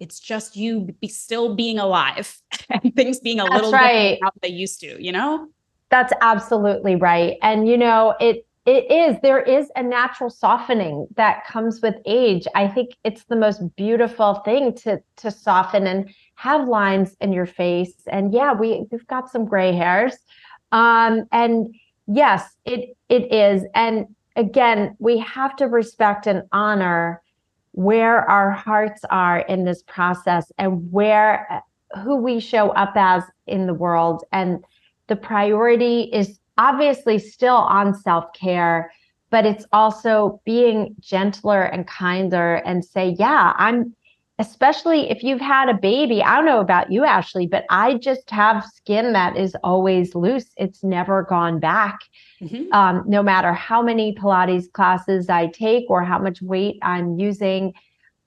it's just you be still being alive *laughs* and things being a That's little right. different how they used to, you know? That's absolutely right. And you know, it it is. There is a natural softening that comes with age. I think it's the most beautiful thing to to soften and have lines in your face. And yeah, we we've got some gray hairs. Um, and yes, it it is. And again, we have to respect and honor where our hearts are in this process and where uh, who we show up as in the world. And the priority is obviously still on self care, but it's also being gentler and kinder and say, yeah, I'm, especially if you've had a baby. I don't know about you, Ashleigh, but I just have skin that is always loose. It's never gone back. Mm-hmm. Um, no matter how many Pilates classes I take or how much weight I'm using.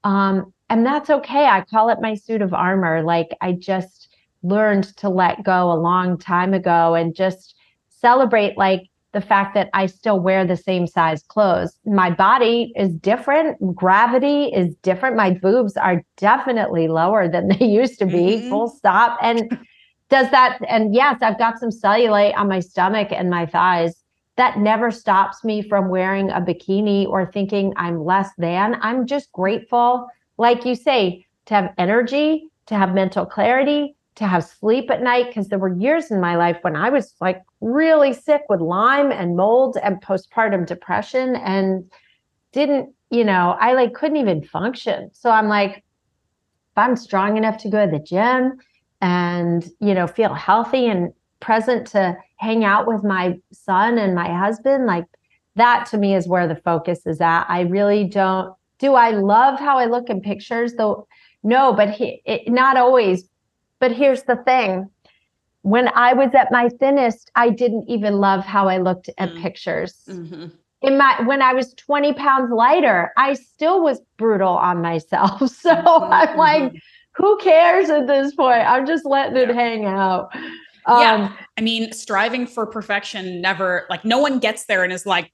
Um, and that's okay. I call it my suit of armor. Like I just learned to let go a long time ago and just celebrate like the fact that I still wear the same size clothes. My body is different. Gravity is different. My boobs are definitely lower than *laughs* they used to be, mm-hmm. full stop. And does that, and yes, I've got some cellulite on my stomach and my thighs. That never stops me from wearing a bikini or thinking I'm less than. I'm just grateful, like you say, to have energy, to have mental clarity, to have sleep at night because there were years in my life when I was like really sick with Lyme and mold and postpartum depression and didn't, you know, I like couldn't even function. So I'm like, if I'm strong enough to go to the gym and, you know, feel healthy and present to hang out with my son and my husband, like that to me is where the focus is at. I really don't do I love how I look in pictures though? No, but he, it, not always but here's the thing when I was at my thinnest, I didn't even love how I looked at mm-hmm. pictures. Mm-hmm. In my when I was 20 pounds lighter, I still was brutal on myself. *laughs* So mm-hmm. I'm like, mm-hmm. who cares at this point? I'm just letting yeah. it hang out. Um, yeah. I mean, striving for perfection never like no one gets there and is like,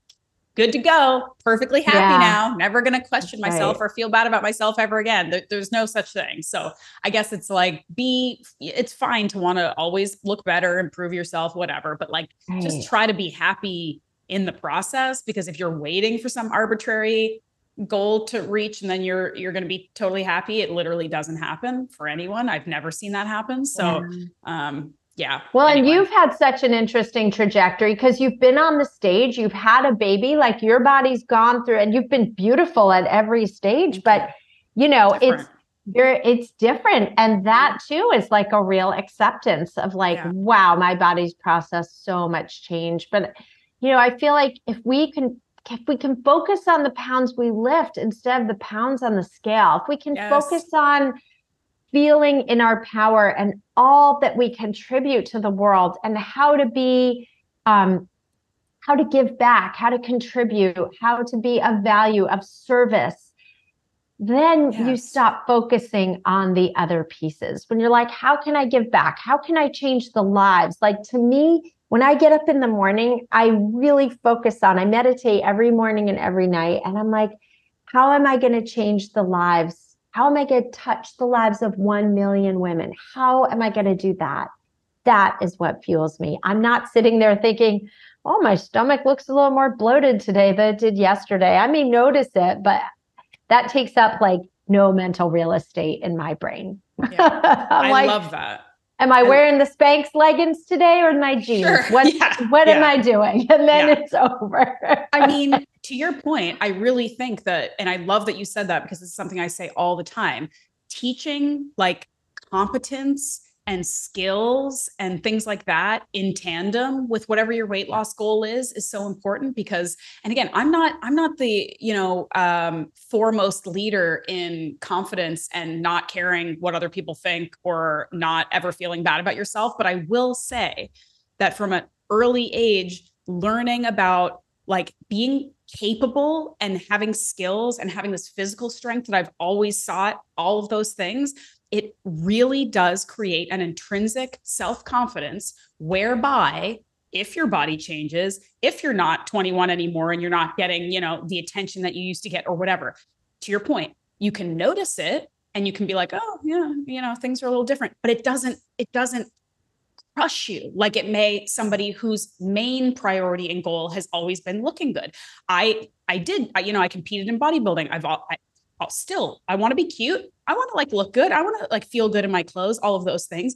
good to go, perfectly happy yeah. now, never going to question That's myself right. or feel bad about myself ever again. There, there's no such thing. So I guess it's like be it's fine to want to always look better, improve yourself, whatever, but like right. just try to be happy in the process because if you're waiting for some arbitrary goal to reach and then you're you're going to be totally happy it literally doesn't happen for anyone i've never seen that happen so yeah. um yeah. Well, anyway. and you've had such an interesting trajectory because you've been on the stage, you've had a baby, like your body's gone through, and you've been beautiful at every stage. But you know, different. it's you're it's different, and that mm-hmm. too is like a real acceptance of like, yeah. wow, my body's processed so much change. But you know, I feel like if we can if we can focus on the pounds we lift instead of the pounds on the scale, if we can yes. focus on feeling in our power and all that we contribute to the world and how to be um, how to give back how to contribute how to be of value of service then yes. you stop focusing on the other pieces. When you're like how can i give back? How can i change the lives? Like to me when i get up in the morning i really focus on i meditate every morning and every night and i'm like how am i going to change the lives how am I going to touch the lives of 1 million women? How am I going to do that? That is what fuels me. I'm not sitting there thinking, oh, my stomach looks a little more bloated today than it did yesterday. I may notice it, but that takes up like no mental real estate in my brain. Yeah. *laughs* I like, love that. Am I wearing the Spanx leggings today or my jeans? Sure. What *laughs* yeah. what yeah. am I doing? And then it's *laughs* over. I mean, to your point, I really think that, and I love that you said that because it's something I say all the time. Teaching like competence and skills and things like that in tandem with whatever your weight loss goal is is so important because and again i'm not i'm not the you know um, foremost leader in confidence and not caring what other people think or not ever feeling bad about yourself but i will say that from an early age learning about like being capable and having skills and having this physical strength that I've always sought, all of those things it really does create an intrinsic self confidence whereby if your body changes, if you're not 21 anymore and you're not getting, you know, the attention that you used to get or whatever, to your point, you can notice it and you can be like, oh, yeah, you know, things are a little different, but it doesn't, it doesn't crush you like it may somebody whose main priority and goal has always been looking good. I i did I, you know i competed in bodybuilding. I've all I, I'll still i want to be cute. I want to like look good. I want to like feel good in my clothes all of those things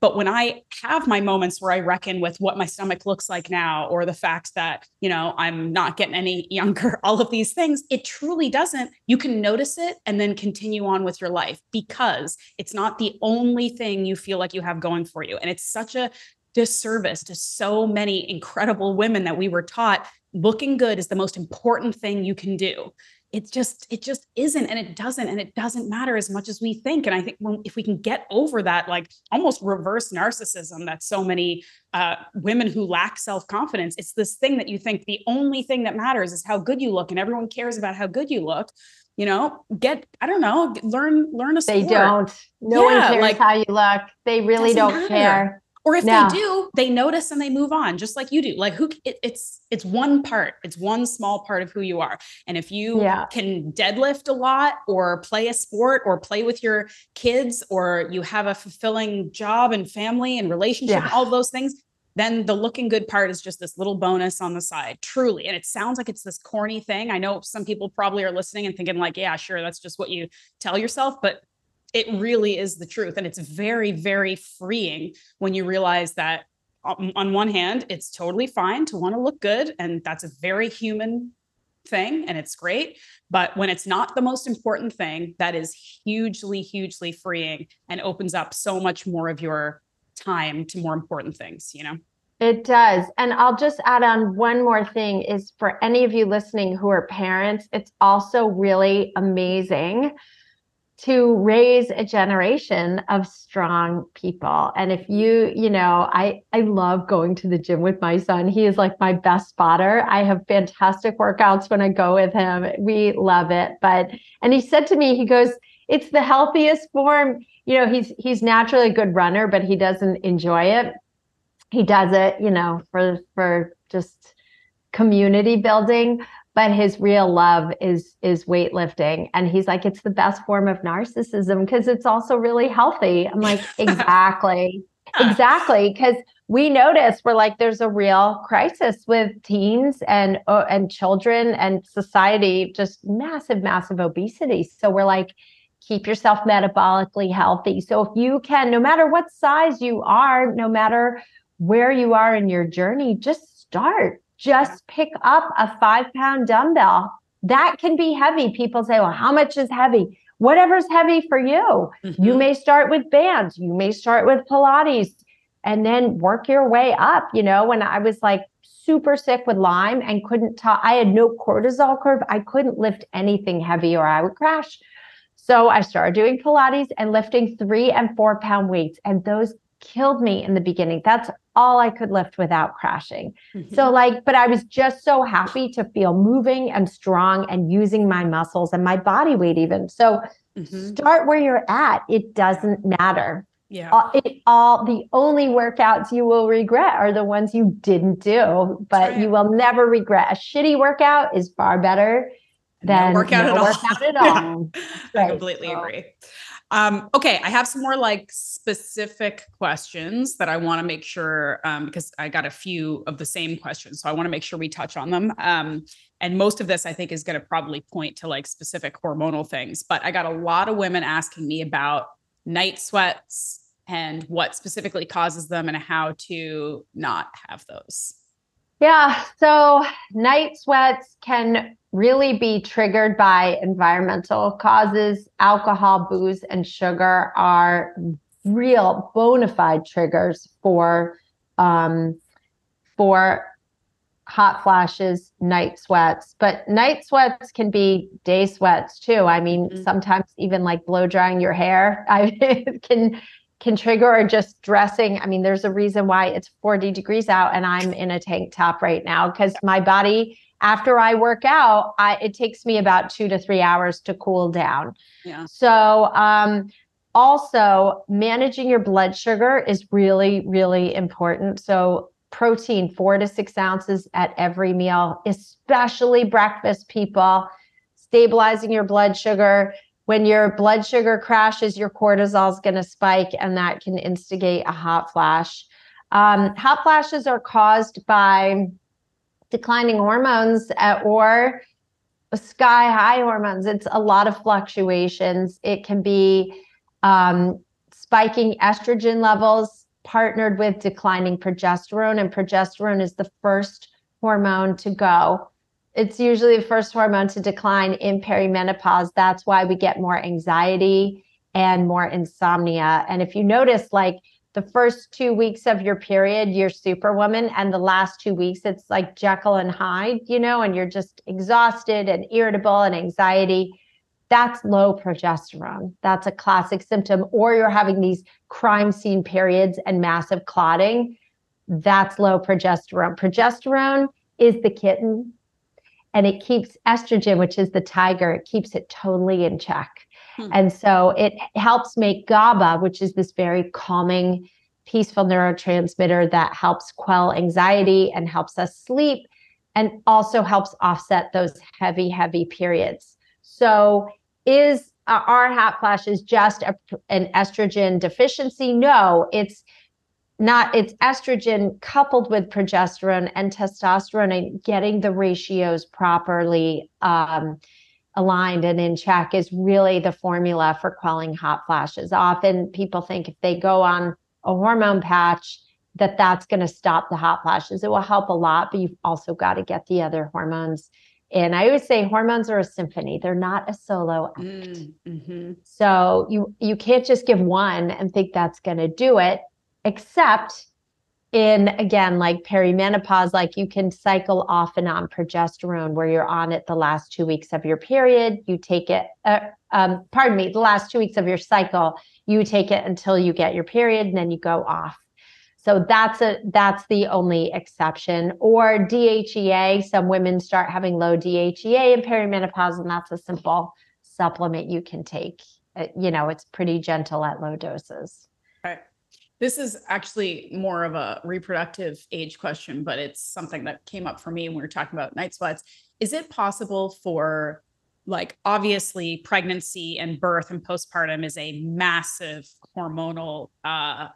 but when I have my moments where I reckon with what my stomach looks like now, or the fact that, you know, I'm not getting any *laughs* younger, all of these things, it truly doesn't. You can notice it and then continue on with your life because it's not the only thing you feel like you have going for you. And it's such a disservice to so many incredible women that we were taught looking good is the most important thing you can do it just it just isn't and it doesn't and it doesn't matter as much as we think and i think when, if we can get over that like almost reverse narcissism that so many uh, women who lack self-confidence it's this thing that you think the only thing that matters is how good you look and everyone cares about how good you look you know get i don't know learn learn a sport. they don't no yeah, one cares like, how you look they really don't matter. care or if no. they do they notice and they move on just like you do like who it, it's it's one part it's one small part of who you are and if you yeah. can deadlift a lot or play a sport or play with your kids or you have a fulfilling job and family and relationship yeah. all those things then the looking good part is just this little bonus on the side truly and it sounds like it's this corny thing i know some people probably are listening and thinking like yeah sure that's just what you tell yourself but it really is the truth. And it's very, very freeing when you realize that on one hand, it's totally fine to want to look good. And that's a very human thing and it's great. But when it's not the most important thing, that is hugely, hugely freeing and opens up so much more of your time to more important things, you know? It does. And I'll just add on one more thing is for any of you listening who are parents, it's also really amazing to raise a generation of strong people. And if you you know i i love going to the gym with my son. He is like my best spotter. I have fantastic workouts when i go with him. We love it. But and he said to me he goes it's the healthiest form. You know he's he's naturally a good runner but he doesn't enjoy it. He does it you know for for just community building but his real love is is weightlifting. And he's like it's the best form of narcissism because it's also really healthy. I'm like *laughs* exactly. Exactly. Because we notice we're like there's a real crisis with teens and uh, and children and society just massive massive obesity. So we're like keep yourself metabolically healthy. So if you can no matter what size you are no matter where you are in your journey just start just pick up a five pound dumbbell. That can be heavy. People say, well, how much is heavy? Whatever's heavy for you. Mm-hmm. You may start with bands, you may start with Pilates, and then work your way up. You know, when I was like super sick with Lyme and couldn't talk, I had no cortisol curve. I couldn't lift anything heavy or I would crash. So I started doing Pilates and lifting three and four pound weights. And those killed me in the beginning. That's all I could lift without crashing. Mm-hmm. So, like, but I was just so happy to feel moving and strong and using my muscles and my body weight, even. So, mm-hmm. start where you're at. It doesn't matter. Yeah. All, it all the only workouts you will regret are the ones you didn't do, but right. you will never regret. A shitty workout is far better than no workout, no at, workout at all. *laughs* I completely so, agree. Um, okay, I have some more like specific questions that I want to make sure um, because I got a few of the same questions, so I want to make sure we touch on them. Um, and most of this, I think, is going to probably point to like specific hormonal things. But I got a lot of women asking me about night sweats and what specifically causes them and how to not have those. Yeah. So night sweats can really be triggered by environmental causes. Alcohol, booze, and sugar are real bona fide triggers for um, for hot flashes, night sweats. But night sweats can be day sweats too. I mean, mm-hmm. sometimes even like blow drying your hair, *laughs* I can can trigger or just dressing. I mean, there's a reason why it's 40 degrees out and I'm in a tank top right now because my body, after I work out, I, it takes me about two to three hours to cool down. Yeah. So, um, also managing your blood sugar is really, really important. So, protein, four to six ounces at every meal, especially breakfast, people, stabilizing your blood sugar when your blood sugar crashes, your cortisol is going to spike, and that can instigate a hot flash. Um, hot flashes are caused by declining hormones uh, or sky high hormones. It's a lot of fluctuations. It can be um, spiking estrogen levels partnered with declining progesterone, and progesterone is the first hormone to go. It's usually the first hormone to decline in perimenopause. That's why we get more anxiety and more insomnia. And if you notice, like the first two weeks of your period, you're superwoman, and the last two weeks, it's like Jekyll and Hyde, you know, and you're just exhausted and irritable and anxiety. That's low progesterone. That's a classic symptom. Or you're having these crime scene periods and massive clotting. That's low progesterone. Progesterone is the kitten and it keeps estrogen, which is the tiger, it keeps it totally in check. Hmm. And so it helps make GABA, which is this very calming, peaceful neurotransmitter that helps quell anxiety and helps us sleep and also helps offset those heavy, heavy periods. So, is uh, our hot flashes just a, an estrogen deficiency? No, it's not it's estrogen coupled with progesterone and testosterone and getting the ratios properly um, aligned and in check is really the formula for quelling hot flashes. Often people think if they go on a hormone patch, that that's going to stop the hot flashes. It will help a lot, but you've also got to get the other hormones. And I always say hormones are a symphony; they're not a solo act. Mm, mm-hmm. So you you can't just give one and think that's going to do it. Except in again like perimenopause like you can cycle off and on progesterone where you're on it the last two weeks of your period. You take it uh, um, pardon me the last two weeks of your cycle you take it until you get your period and then you go off. So that's a that's the only exception. Or DHEA some women start having low DHEA in perimenopause and that's a simple supplement you can take. Uh, you know it's pretty gentle at low doses. Right this is actually more of a reproductive age question, but it's something that came up for me when we were talking about night sweats. Is it possible for like obviously pregnancy and birth and postpartum is a massive hormonal uh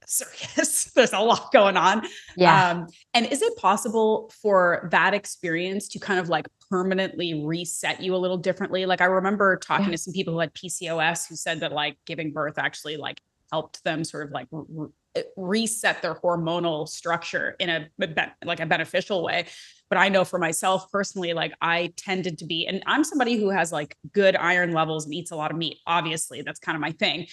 *laughs* circus. There's a lot going on. Yeah. Um, and is it possible for that experience to kind of like permanently reset you a little differently? Like I remember talking yeah. to some people who had PCOS who said that like giving birth actually like helped them sort of like re- reset their hormonal structure in a like a beneficial way. But i know for myself personally like i tended to be and i'm somebody who has like good iron levels and eats a lot of meat obviously that's kind of my thing.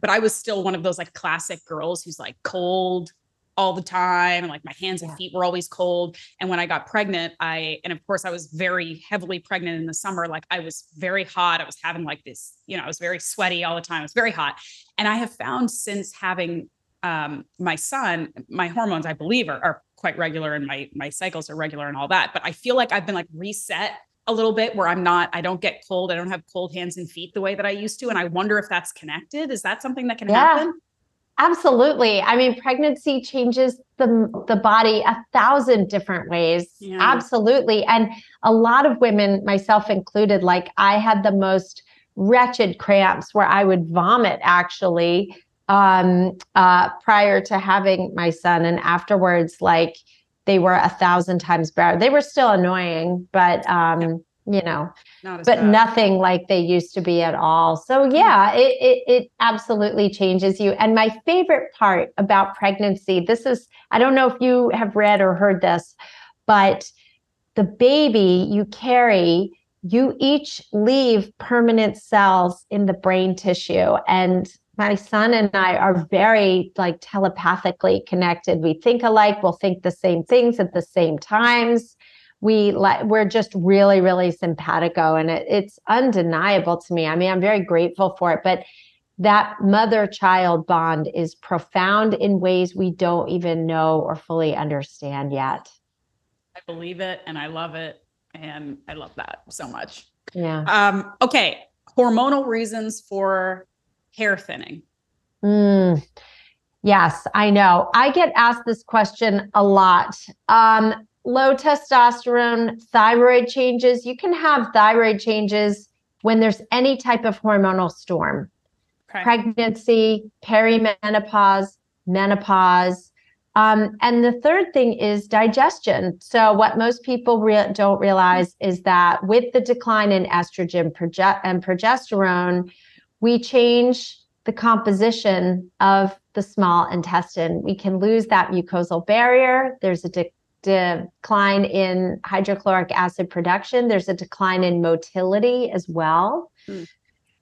But i was still one of those like classic girls who's like cold all the time and like my hands and yeah. feet were always cold and when i got pregnant i and of course i was very heavily pregnant in the summer like i was very hot i was having like this you know i was very sweaty all the time it was very hot and i have found since having um, my son my hormones i believe are, are quite regular and my my cycles are regular and all that but i feel like i've been like reset a little bit where i'm not i don't get cold i don't have cold hands and feet the way that i used to and i wonder if that's connected is that something that can yeah. happen Absolutely. I mean, pregnancy changes the the body a thousand different ways. Yeah. Absolutely. And a lot of women, myself included, like I had the most wretched cramps where I would vomit actually um uh prior to having my son and afterwards like they were a thousand times better. They were still annoying, but um you know but bad. nothing like they used to be at all. So mm-hmm. yeah it, it, it absolutely changes you. And my favorite part about pregnancy this is i don't know if you have read or heard this but the baby you carry you each leave permanent cells in the brain tissue. And my son and I are very like telepathically connected. We think alike, we'll think the same things at the same times we like we're just really really simpatico and it, it's undeniable to me i mean i'm very grateful for it but that mother child bond is profound in ways we don't even know or fully understand yet i believe it and i love it and i love that so much yeah um okay hormonal reasons for hair thinning mm. Yes, I know. I get asked this question a lot. Um, low testosterone, thyroid changes. You can have thyroid changes when there's any type of hormonal storm. Okay. Pregnancy, perimenopause, menopause, Um, and the third thing is digestion. So, what most people re- don't realize is that with the decline in estrogen proge- and progesterone, we change the composition of the small intestine. We can lose that mucosal barrier. There's a de- decline in hydrochloric acid production, there's a decline in motility as well. Mm.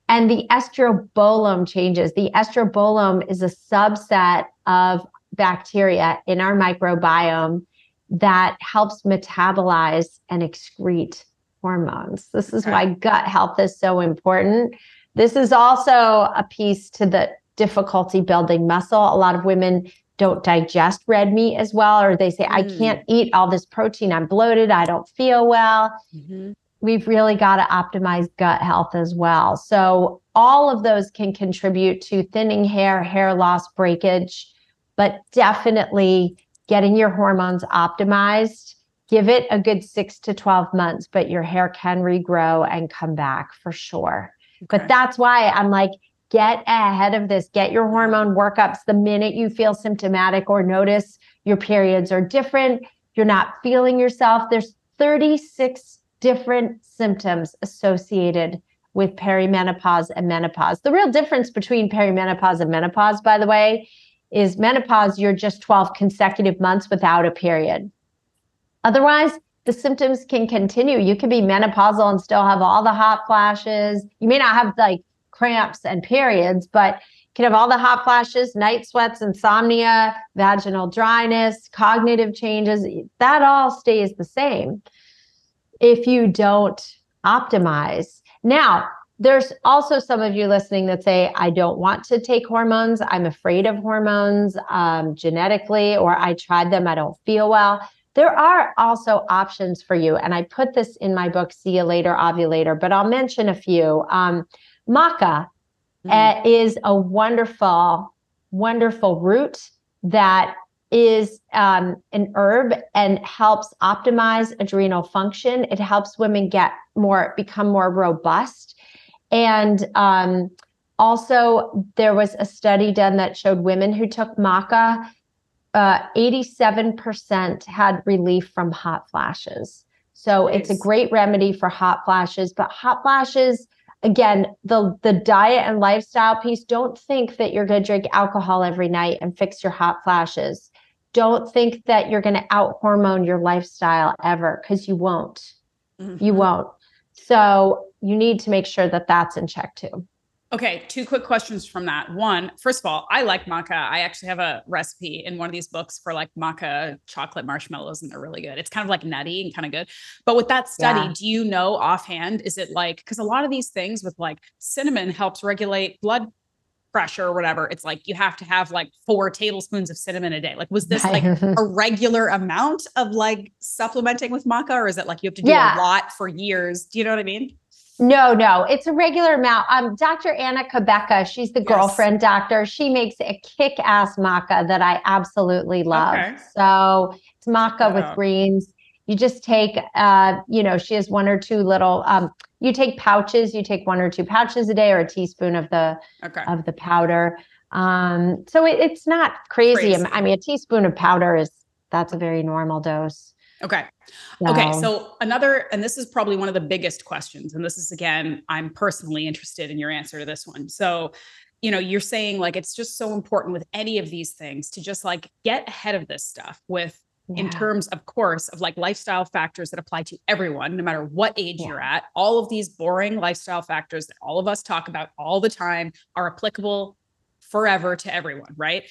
And the estrobolome changes. The estrobolome is a subset of bacteria in our microbiome that helps metabolize and excrete hormones. This is okay. why gut health is so important. This is also a piece to the difficulty building muscle. A lot of women don't digest red meat as well, or they say, mm. I can't eat all this protein. I'm bloated. I don't feel well. Mm-hmm. We've really got to optimize gut health as well. So, all of those can contribute to thinning hair, hair loss, breakage, but definitely getting your hormones optimized. Give it a good six to 12 months, but your hair can regrow and come back for sure. Okay. But that's why I'm like, get ahead of this. Get your hormone workups the minute you feel symptomatic or notice your periods are different. You're not feeling yourself. There's 36 different symptoms associated with perimenopause and menopause. The real difference between perimenopause and menopause, by the way, is menopause, you're just 12 consecutive months without a period. Otherwise, the symptoms can continue. You can be menopausal and still have all the hot flashes. You may not have like cramps and periods, but can have all the hot flashes, night sweats, insomnia, vaginal dryness, cognitive changes. That all stays the same if you don't optimize. Now, there's also some of you listening that say, I don't want to take hormones. I'm afraid of hormones um, genetically, or I tried them, I don't feel well. There are also options for you. And I put this in my book, See You Later, Ovulator, but I'll mention a few. Um, maca uh, is a wonderful, wonderful root that is um, an herb and helps optimize adrenal function. It helps women get more, become more robust. And um, also, there was a study done that showed women who took maca uh, 87% had relief from hot flashes. So nice. it's a great remedy for hot flashes, but hot flashes, again, the the diet and lifestyle piece, don't think that you're going to drink alcohol every night and fix your hot flashes. Don't think that you're going to out hormone your lifestyle ever because you won't. Mm-hmm. You won't. So you need to make sure that that's in check too. Okay, two quick questions from that. One, first of all, I like maca. I actually have a recipe in one of these books for like maca chocolate marshmallows, and they're really good. It's kind of like nutty and kind of good. But with that study, yeah. do you know offhand, is it like, because a lot of these things with like cinnamon helps regulate blood pressure or whatever, it's like you have to have like four tablespoons of cinnamon a day. Like, was this like *laughs* a regular amount of like supplementing with maca, or is it like you have to do yeah. a lot for years? Do you know what I mean? No, no, it's a regular amount. Um, Dr. Anna Cabeca, she's the yes. girlfriend doctor. She makes a kick-ass maca that I absolutely love. Okay. So it's maca with greens. You just take, uh, you know, she has one or two little. Um, you take pouches. You take one or two pouches a day, or a teaspoon of the okay. of the powder. Um, so it, it's not crazy. crazy. I mean, a teaspoon of powder is that's a very normal dose. Okay. Okay. So another, and this is probably one of the biggest questions. And this is again, I'm personally interested in your answer to this one. So, you know, you're saying like it's just so important with any of these things to just like get ahead of this stuff with yeah. in terms, of course, of like lifestyle factors that apply to everyone, no matter what age yeah. you're at. All of these boring lifestyle factors that all of us talk about all the time are applicable forever to everyone, right?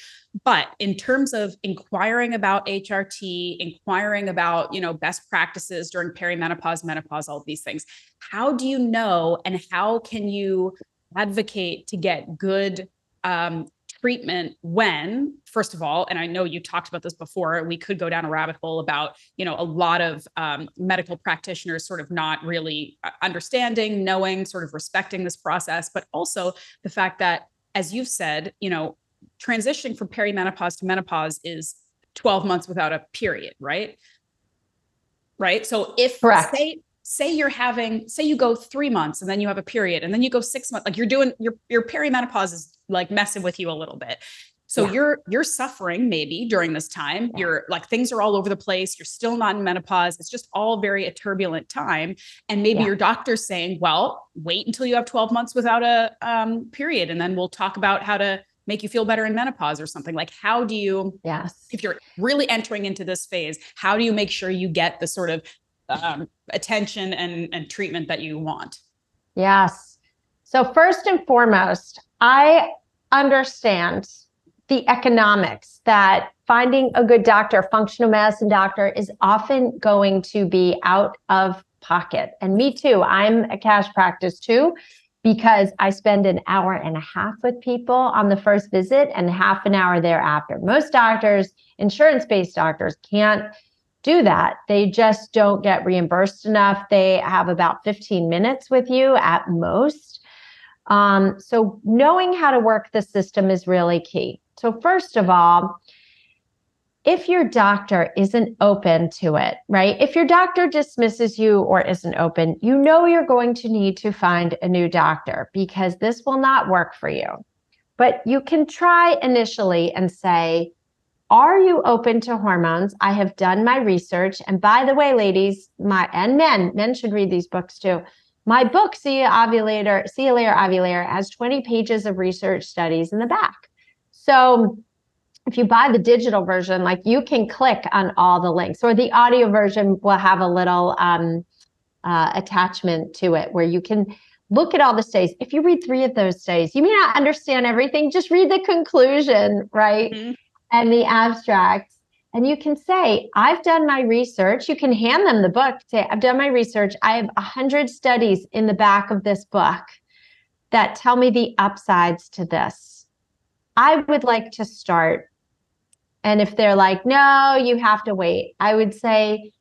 But in terms of inquiring about HRT, inquiring about, you know, best practices during perimenopause, menopause, all these things, how do you know and how can you advocate to get good um, treatment when first of all and i know you talked about this before we could go down a rabbit hole about you know a lot of um, medical practitioners sort of not really uh, understanding knowing sort of respecting this process but also the fact that as you've said, you know, transitioning from perimenopause to menopause is 12 months without a period, right? Right. So if Correct. say say you're having say you go three months and then you have a period and then you go six months, like you're doing your your perimenopause is like messing with you a little bit. So yeah. you're you're suffering maybe during this time. Yeah. You're like things are all over the place. You're still not in menopause. It's just all very a turbulent time. And maybe yeah. your doctor's saying, "Well, wait until you have 12 months without a um, period, and then we'll talk about how to make you feel better in menopause or something." Like, how do you? Yes. If you're really entering into this phase, how do you make sure you get the sort of um, attention and and treatment that you want? Yes. So first and foremost, I understand the economics that finding a good doctor, functional medicine doctor, is often going to be out of pocket. And me too. I'm a cash practice too, because I spend an hour and a half with people on the first visit and half an hour thereafter. Most doctors, insurance based doctors, can't do that. They just don't get reimbursed enough. They have about 15 minutes with you at most. Um, so, knowing how to work the system is really key. So, first of all, if your doctor isn't open to it, right? If your doctor dismisses you or isn't open, you know you're going to need to find a new doctor because this will not work for you. But you can try initially and say, Are you open to hormones? I have done my research. And by the way, ladies, my and men, men should read these books too. My book, See Ovulator, See Ya Later Ovulator, has 20 pages of research studies in the back. So if you buy the digital version, like you can click on all the links, or the audio version will have a little um, uh, attachment to it where you can look at all the studies. If you read three of those studies, you may not understand everything. Just read the conclusion, right? Mm-hmm. And the abstracts. And you can say, I've done my research. You can hand them the book. Say, I've done my research. I have a hundred studies in the back of this book that tell me the upsides to this I would like to start. And if they're like, no, you have to wait, I would say,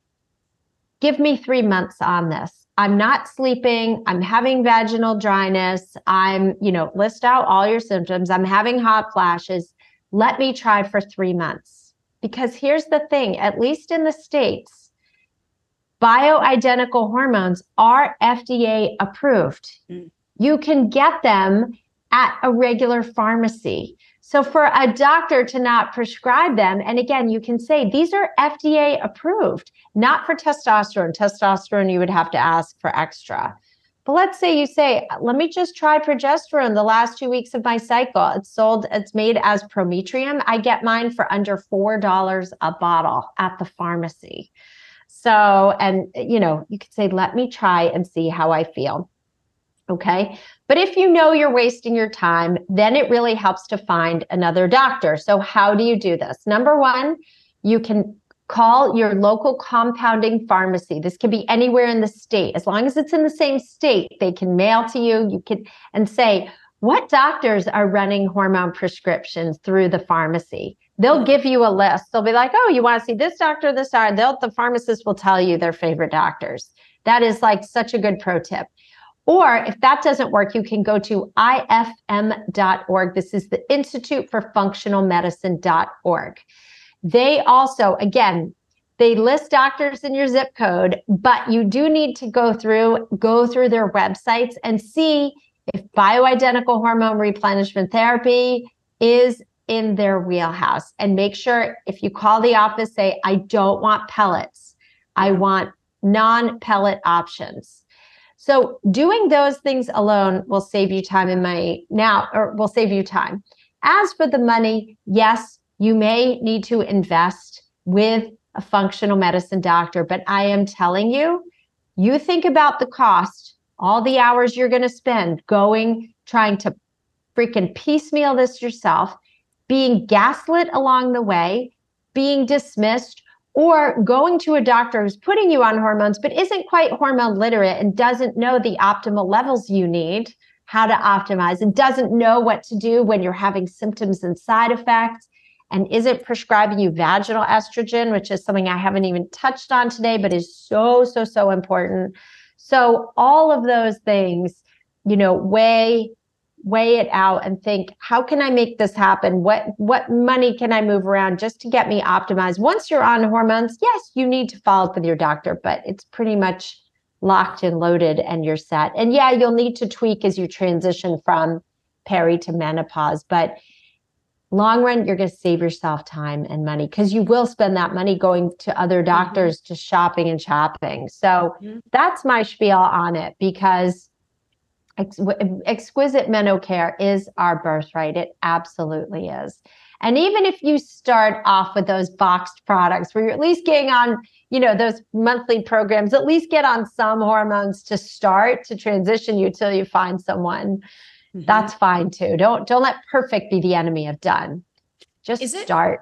give me three months on this. I'm not sleeping. I'm having vaginal dryness. I'm, you know, list out all your symptoms. I'm having hot flashes. Let me try for three months. Because here's the thing, at least in the States, bioidentical hormones are FDA approved. Mm. You can get them at a regular pharmacy. So for a doctor to not prescribe them, and again, you can say these are FDA approved, not for testosterone. Testosterone, you would have to ask for extra. But let's say you say, let me just try progesterone the last two weeks of my cycle. It's sold, it's made as Prometrium. I get mine for under $4 a bottle at the pharmacy. So, and you know, you could say, let me try and see how I feel. Okay. But if you know you're wasting your time, then it really helps to find another doctor. So, how do you do this? Number one, you can call your local compounding pharmacy. This can be anywhere in the state. As long as it's in the same state, they can mail to you. You can and say, what doctors are running hormone prescriptions through the pharmacy? They'll give you a list. They'll be like, oh, you want to see this doctor, this doctor. They'll, the pharmacist will tell you their favorite doctors. That is like such a good pro tip. Or if that doesn't work, you can go to ifm.org. This is the Institute for Functional Medicine.org. They also, again, they list doctors in your zip code, but you do need to go through go through their websites and see if bioidentical hormone replenishment therapy is in their wheelhouse and make sure if you call the office say I don't want pellets. I want non-pellet options so doing those things alone will save you time and money now, or will save you time. As for the money, yes, you may need to invest with a functional medicine doctor, but I am telling you, you think about the cost, all the hours you're going to spend going, trying to freaking piecemeal this yourself, being gaslit along the way, being dismissed, or going to a doctor who's putting you on hormones but isn't quite hormone literate and doesn't know the optimal levels you need, how to optimize, and doesn't know what to do when you're having symptoms and side effects, and isn't prescribing you vaginal estrogen, which is something I haven't even touched on today, but is so, so, so important. So, all of those things, you know, weigh weigh it out and think how can i make this happen what what money can i move around just to get me optimized once you're on hormones yes you need to follow up with your doctor but it's pretty much locked and loaded and you're set and yeah you'll need to tweak as you transition from peri to menopause but long run you're going to save yourself time and money because you will spend that money going to other mm-hmm. doctors mm-hmm. to shopping and shopping so mm-hmm. that's my spiel on it because ex- exquisite mental care is our birthright it absolutely is and even if you start off with those boxed products where you're at least getting on you know those monthly programs at least get on some hormones to start to transition you till you find someone mm-hmm. that's fine too. Don't don't let perfect be the enemy of done. Just is it, start.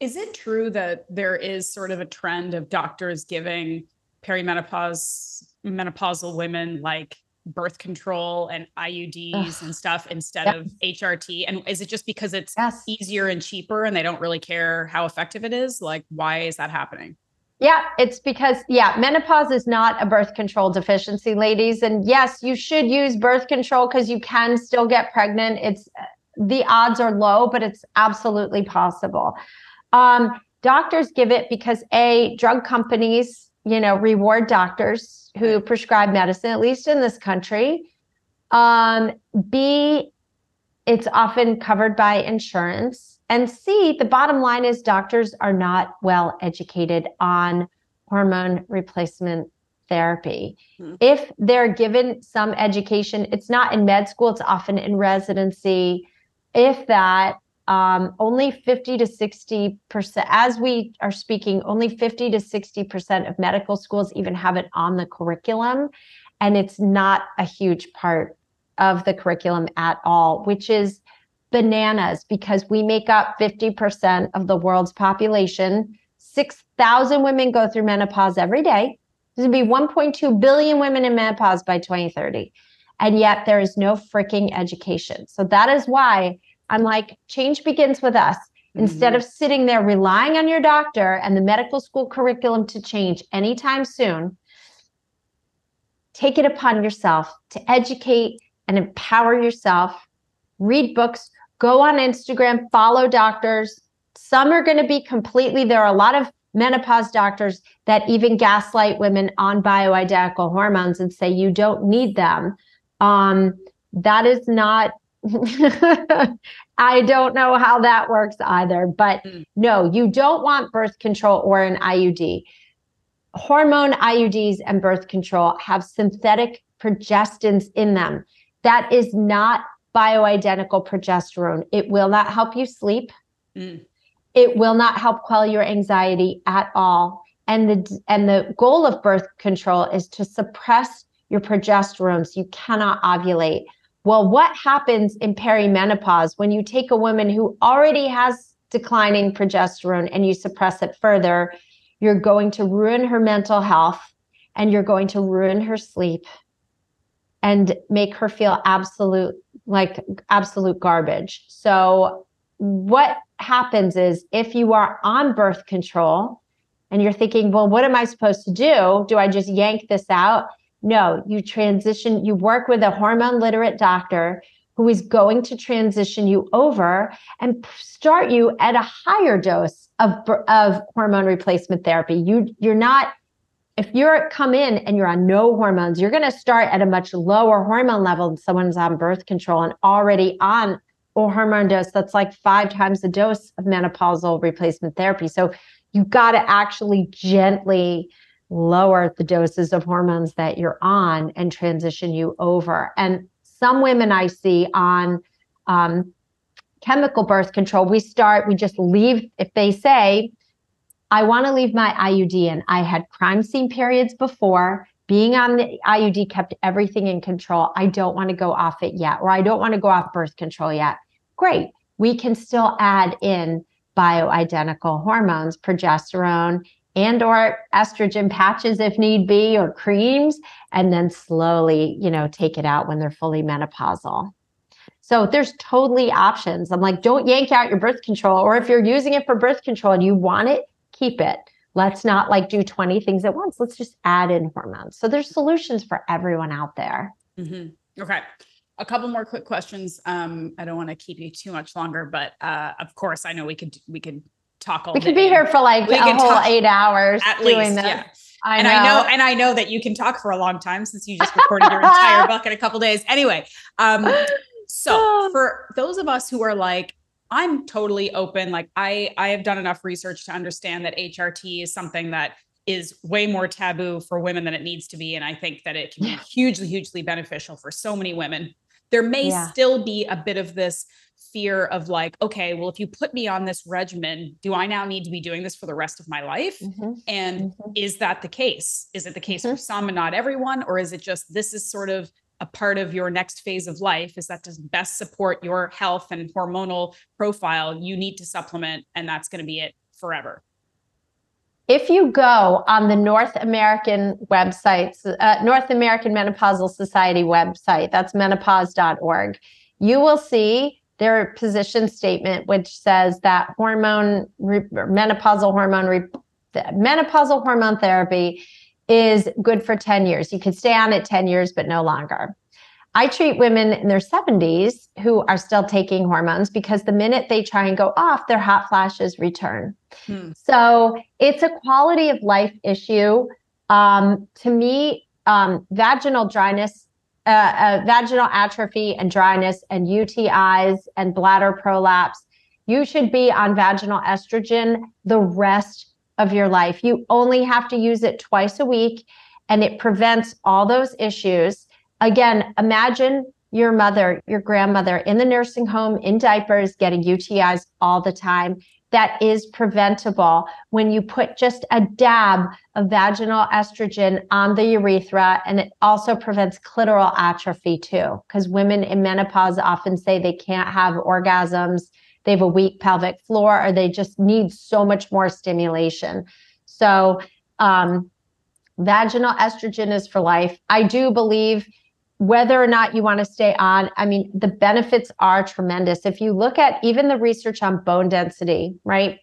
Is it true that there is sort of a trend of doctors giving perimenopause menopausal women like birth control and IUDs Ugh. and stuff instead of HRT? And is it just because it's yes. easier and cheaper and they don't really care how effective it is? Like, why is that happening? Yeah, it's because, yeah, menopause is not a birth control deficiency, ladies. And yes, you should use birth control because you can still get pregnant. It's the odds are low, but it's absolutely possible. Um, doctors give it because A, drug companies, you know, reward doctors who prescribe medicine, at least in this country. Um, B, it's often covered by insurance. And C, the bottom line is doctors are not well educated on hormone replacement therapy. Mm-hmm. If they're given some education, it's not in med school, it's often in residency. If that, um, only 50 to 60%, as we are speaking, only 50 to 60% of medical schools even have it on the curriculum. And it's not a huge part of the curriculum at all, which is bananas because we make up 50% of the world's population. 6,000 women go through menopause every day. There's going to be 1.2 billion women in menopause by 2030. And yet there is no freaking education. So that is why I'm like, change begins with us. Mm-hmm. Instead of sitting there relying on your doctor and the medical school curriculum to change anytime soon, take it upon yourself to educate and empower yourself. Read books, go on Instagram, follow doctors. Some are going to be completely, there are a lot of menopause doctors that even gaslight women on bioidentical hormones and say you don't need them. Um, that is not, *laughs* I don't know how that works either. But mm. no, you don't want birth control or an IUD. Hormone IUDs and birth control have synthetic progestins in them. That is not bioidentical progesterone. It will not help you sleep. Mm. It will not help quell your anxiety at all. And the and the goal of birth control is to suppress your progesterone so you cannot ovulate. Well, what happens in perimenopause when you take a woman who already has declining progesterone and you suppress it further? You're going to ruin her mental health and you're going to ruin her sleep and make her feel absolute like absolute garbage. So what happens is if you are on birth control and you're thinking, well, what am I supposed to do? Do I just yank this out? No, you transition, you work with a hormone literate doctor who is going to transition you over and start you at a higher dose of, of hormone replacement therapy. You, you're not if you're come in and you're on no hormones, you're going to start at a much lower hormone level than someone's on birth control and already on a hormone dose that's like five times the dose of menopausal replacement therapy. So you've got to actually gently lower the doses of hormones that you're on and transition you over. And some women I see on um, chemical birth control, we start, we just leave, if they say, I want to leave my IUD in. I had crime scene periods before. Being on the IUD kept everything in control. I don't want to go off it yet, or I don't want to go off birth control yet. Great. We can still add in bioidentical hormones, progesterone, and or estrogen patches if need be or creams and then slowly you know take it out when they're fully menopausal so there's totally options i'm like don't yank out your birth control or if you're using it for birth control and you want it keep it. Let's not like do 20 things at once. Let's just add in hormones. So there's solutions for everyone out there. Mm-hmm. Okay. A couple more quick questions. Um, I don't want to keep you too much longer, but uh, of course, I know we could we could talk all. We could be here for like we a whole talk, eight hours at doing least, this. Yeah. I and know. I know, and I know that you can talk for a long time since you just recorded your entire *laughs* book in a couple days. Anyway, um, so *sighs* for those of us who are like, I'm totally open. Like I I have done enough research to understand that HRT is something that is way more taboo for women than it needs to be. And I think that it can be hugely, hugely beneficial for so many women. There may yeah. still be a bit of this fear of like, okay, well, if you put me on this regimen, do I now need to be doing this for the rest of my life? Mm-hmm. And mm-hmm. is that the case? Is it the case mm-hmm. for some and not everyone? Or is it just this is sort of a part of your next phase of life is that to best support your health and hormonal profile you need to supplement and that's going to be it forever if you go on the North American websites, uh, North American Menopausal Society website, that's menopause.org, you will see their position statement, which says that hormone, re- menopausal hormone, re- menopausal hormone therapy is good for 10 years. You could stay on it 10 years, but no longer. I treat women in their 70s who are still taking hormones because the minute they try and go off, their hot flashes return. Hmm. So it's a quality of life issue. Um, to me, um, vaginal dryness, uh, uh, vaginal atrophy and dryness, and UTIs and bladder prolapse, you should be on vaginal estrogen the rest of your life. You only have to use it twice a week and it prevents all those issues again, imagine your mother, your grandmother in the nursing home in diapers getting UTIs all the time. That is preventable when you put just a dab of vaginal estrogen on the urethra. And it also prevents clitoral atrophy too, because women in menopause often say they can't have orgasms, they have a weak pelvic floor, or they just need so much more stimulation. So, um, vaginal estrogen is for life. I do believe whether or not you want to stay on, I mean, the benefits are tremendous. If you look at even the research on bone density, right?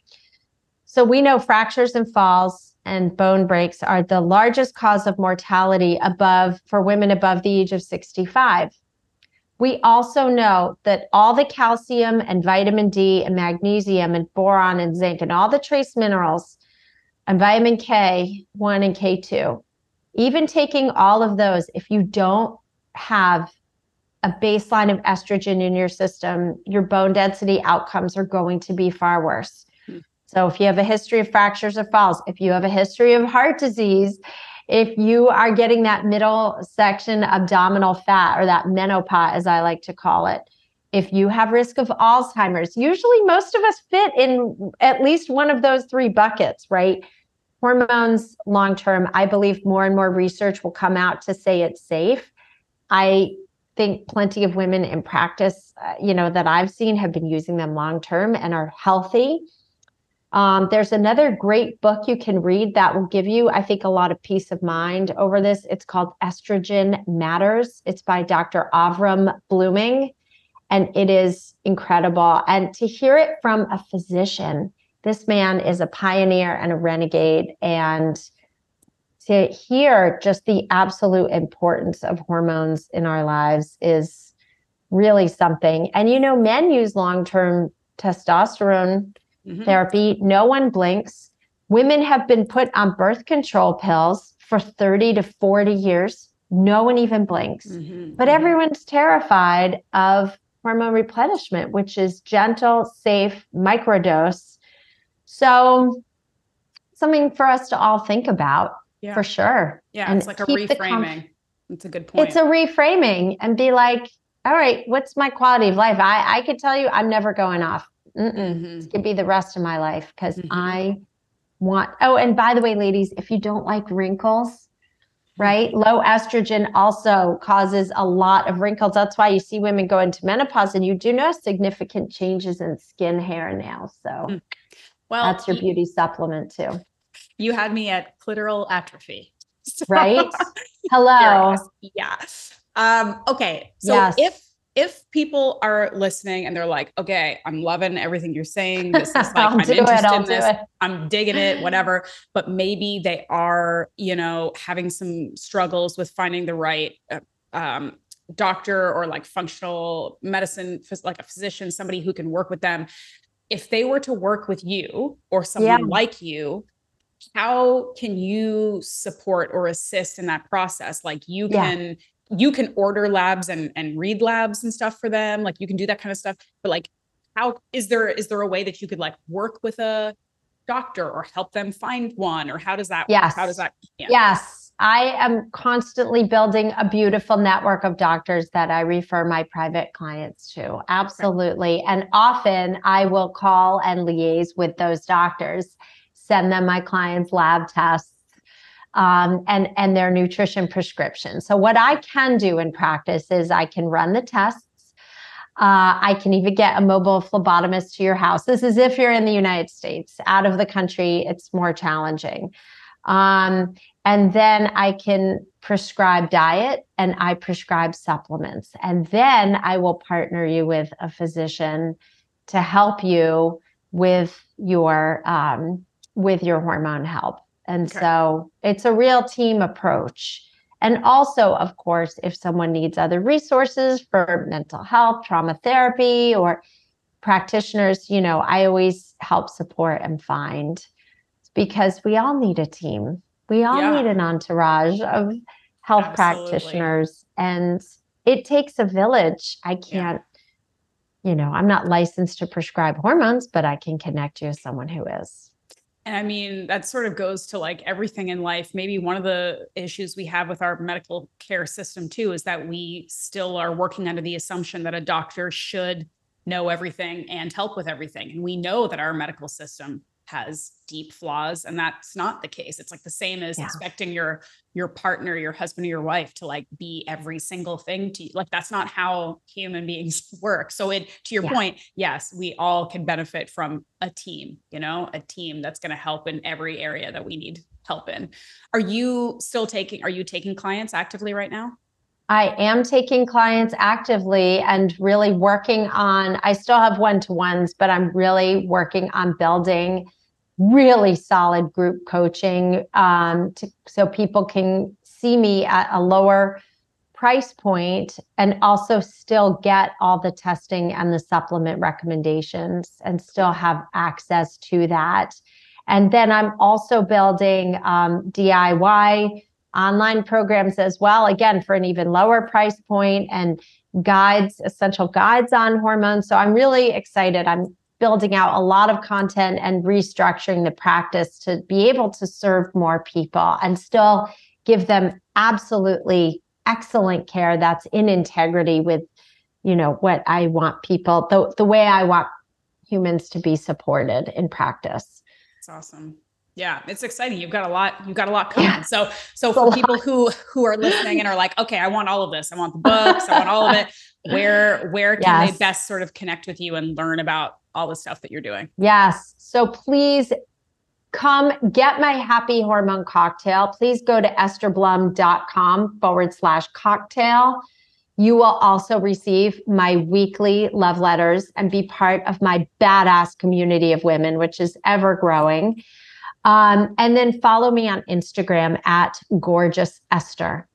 So we know fractures and falls and bone breaks are the largest cause of mortality above for women above the age of 65. We also know that all the calcium and vitamin D and magnesium and boron and zinc and all the trace minerals and vitamin K1 and K2, even taking all of those, if you don't have a baseline of estrogen in your system, your bone density outcomes are going to be far worse. Hmm. So, if you have a history of fractures or falls, if you have a history of heart disease, if you are getting that middle section abdominal fat or that menopause, as I like to call it, if you have risk of Alzheimer's, usually most of us fit in at least one of those three buckets, right? Hormones long term, I believe more and more research will come out to say it's safe. I think plenty of women in practice, uh, you know, that I've seen have been using them long term and are healthy. Um, there's another great book you can read that will give you, I think, a lot of peace of mind over this. It's called Estrogen Matters. It's by Dr. Avrum Bluming, and it is incredible. And to hear it from a physician, this man is a pioneer and a renegade, and to hear just the absolute importance of hormones in our lives is really something. And you know, men use long term testosterone mm-hmm. therapy, no one blinks. Women have been put on birth control pills for 30 to 40 years. No one even blinks. Mm-hmm. But mm-hmm. everyone's terrified of hormone replenishment, which is gentle, safe, microdose. So, something for us to all think about yeah. for sure. Yeah, and it's like a reframing. It's a good point. It's a reframing and be like, all right, what's my quality of life? I I could tell you, I'm never going off. Mm-hmm. It could be the rest of my life because mm-hmm. I want. Oh, and by the way, ladies, if you don't like wrinkles, mm-hmm. right? Low estrogen also causes a lot of wrinkles. That's why you see women go into menopause and you do notice significant changes in skin, hair, and nails. So, mm. well, that's your beauty supplement too you had me at clitoral atrophy. *laughs* So, right? *laughs* Hello. Yeah. Um, okay. So yes. if if people are listening and they're like, okay, I'm loving everything you're saying. This is like *laughs* I'm interested it, in this. It. I'm digging it, whatever. But maybe they are, you know, having some struggles with finding the right uh, um, doctor or like functional medicine, like a physician, somebody who can work with them. If they were to work with you or someone yeah. like you, how can you support or assist in that process like you can yeah. you can order labs and and read labs and stuff for them like you can do that kind of stuff but like how is there is there a way that you could like work with a doctor or help them find one or how does that yes. work? How does that yeah. Yes. I am constantly building a beautiful network of doctors that I refer my private clients to. Absolutely. Right. And often I will call and liaise with those doctors, send them my clients' lab tests. Um, and and their nutrition prescription. So what I can do in practice is I can run the tests. Uh, I can even get a mobile phlebotomist to your house. This is if you're in the United States. Out of the country, it's more challenging. Um, and then I can prescribe diet and I prescribe supplements. And then I will partner you with a physician to help you with your um, with your hormone help. And okay. so it's a real team approach. And also, of course, if someone needs other resources for mental health, trauma therapy, or practitioners, you know, I always help support and find because we all need a team. We all yeah. need an entourage of health Absolutely. practitioners. And it takes a village. I can't, yeah. you know, I'm not licensed to prescribe hormones, but I can connect you with someone who is. And I mean, that sort of goes to like everything in life. Maybe one of the issues we have with our medical care system too is that we still are working under the assumption that a doctor should know everything and help with everything. And we know that our medical system has deep flaws and that's not the case. It's like the same as yeah. expecting your your partner your husband or your wife to like be every single thing to you. Like that's not how human beings *laughs* work. So it to your yeah. point yes we all can benefit from a team you know a team that's going to help in every area that we need help in. Are you still taking are you taking clients actively right now? I am taking clients actively and really working on, I still have one to ones, but I'm really working on building really solid group coaching um, to, so people can see me at a lower price point and also still get all the testing and the supplement recommendations and still have access to that. And then I'm also building um, DIY online programs as well, again, for an even lower price point and guides, essential guides on hormones. So I'm really excited. I'm building out a lot of content and restructuring the practice to be able to serve more people and still give them absolutely excellent care that's in integrity with you know what i want people the, the way i want humans to be supported in practice it's awesome yeah, it's exciting. You've got a lot. You've got a lot coming. Yeah. So, so for people who who are listening and are like, okay, I want all of this. I want the books. I want all of it. Where where can yes. they best sort of connect with you and learn about all the stuff that you're doing? Yes. So please come get my happy hormone cocktail. Please go to estherblum.com forward slash cocktail. You will also receive my weekly love letters and be part of my badass community of women, which is ever growing. Um, and then follow me on Instagram at gorgeous Esther.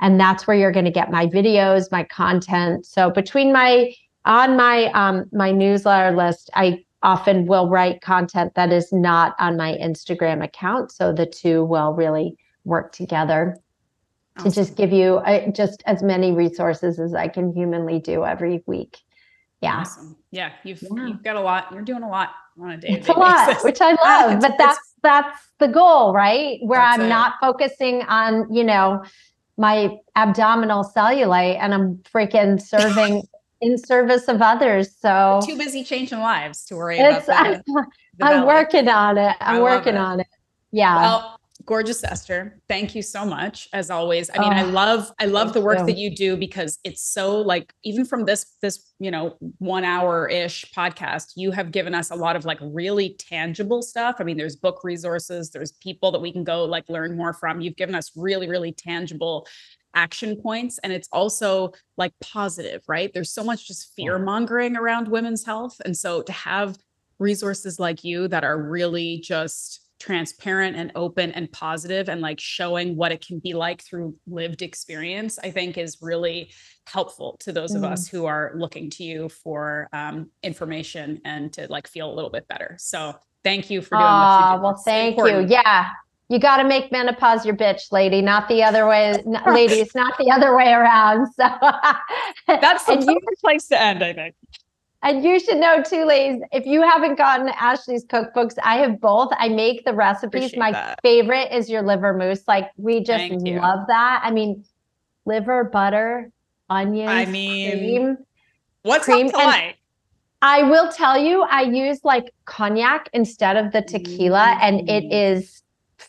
And that's where you're going to get my videos, my content. So between my on my um, my newsletter list, I often will write content that is not on my Instagram account. So the two will really work together awesome. to just give you uh, just as many resources as I can humanly do every week. Yeah. Awesome. Yeah. You've, yeah. you've got a lot. You're doing a lot on a day. It's a lot, which I *laughs* love, but that's, that's the goal, right? Where I'm it. not focusing on, you know, my abdominal cellulite and I'm freaking *laughs* serving in service of others. So too busy changing lives to worry about. that. *laughs* I'm, I'm working on it. I'm working it. on it. Yeah. Well, gorgeous Esther, thank you so much as always. I mean, oh, I love I love the work you. that you do because it's so like even from this this, you know, 1 hour-ish podcast, you have given us a lot of like really tangible stuff. I mean, there's book resources, there's people that we can go like learn more from. You've given us really really tangible action points and it's also like positive right? There's so much just fear mongering around women's health and so to have resources like you that are really just transparent and open and positive and like showing what it can be like through lived experience i think is really helpful to those mm. of us who are looking to you for um, information and to like feel a little bit better. So thank you for doing uh, what you do. well thank you. yeah you got to make menopause your bitch, lady, not the other way, ladies, not the other way around. *laughs* So that's the perfect place to end, I think. And you should know too, ladies, if you haven't gotten Ashleigh's cookbooks, I have both. I make the recipes. Appreciate My that. favorite is your liver mousse. Like we just you. love that. I mean, liver, butter, onions, I mean, cream. What's Cream up to like? I will tell you, I use like cognac instead of the tequila, and it Mm. is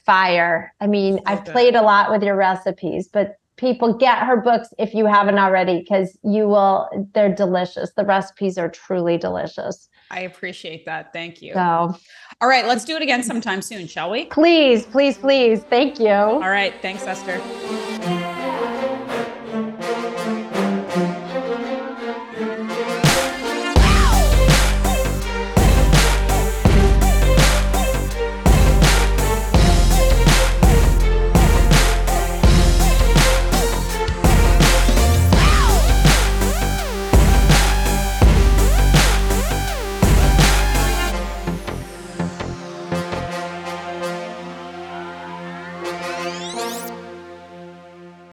fire. I mean, So I've played a lot with your recipes, but people get her books if you haven't already, because you will, they're delicious. The recipes are truly delicious. I appreciate that. Thank you. So All right, let's do it again sometime soon, shall we? please, please, please. Thank you. All right, thanks, Esther.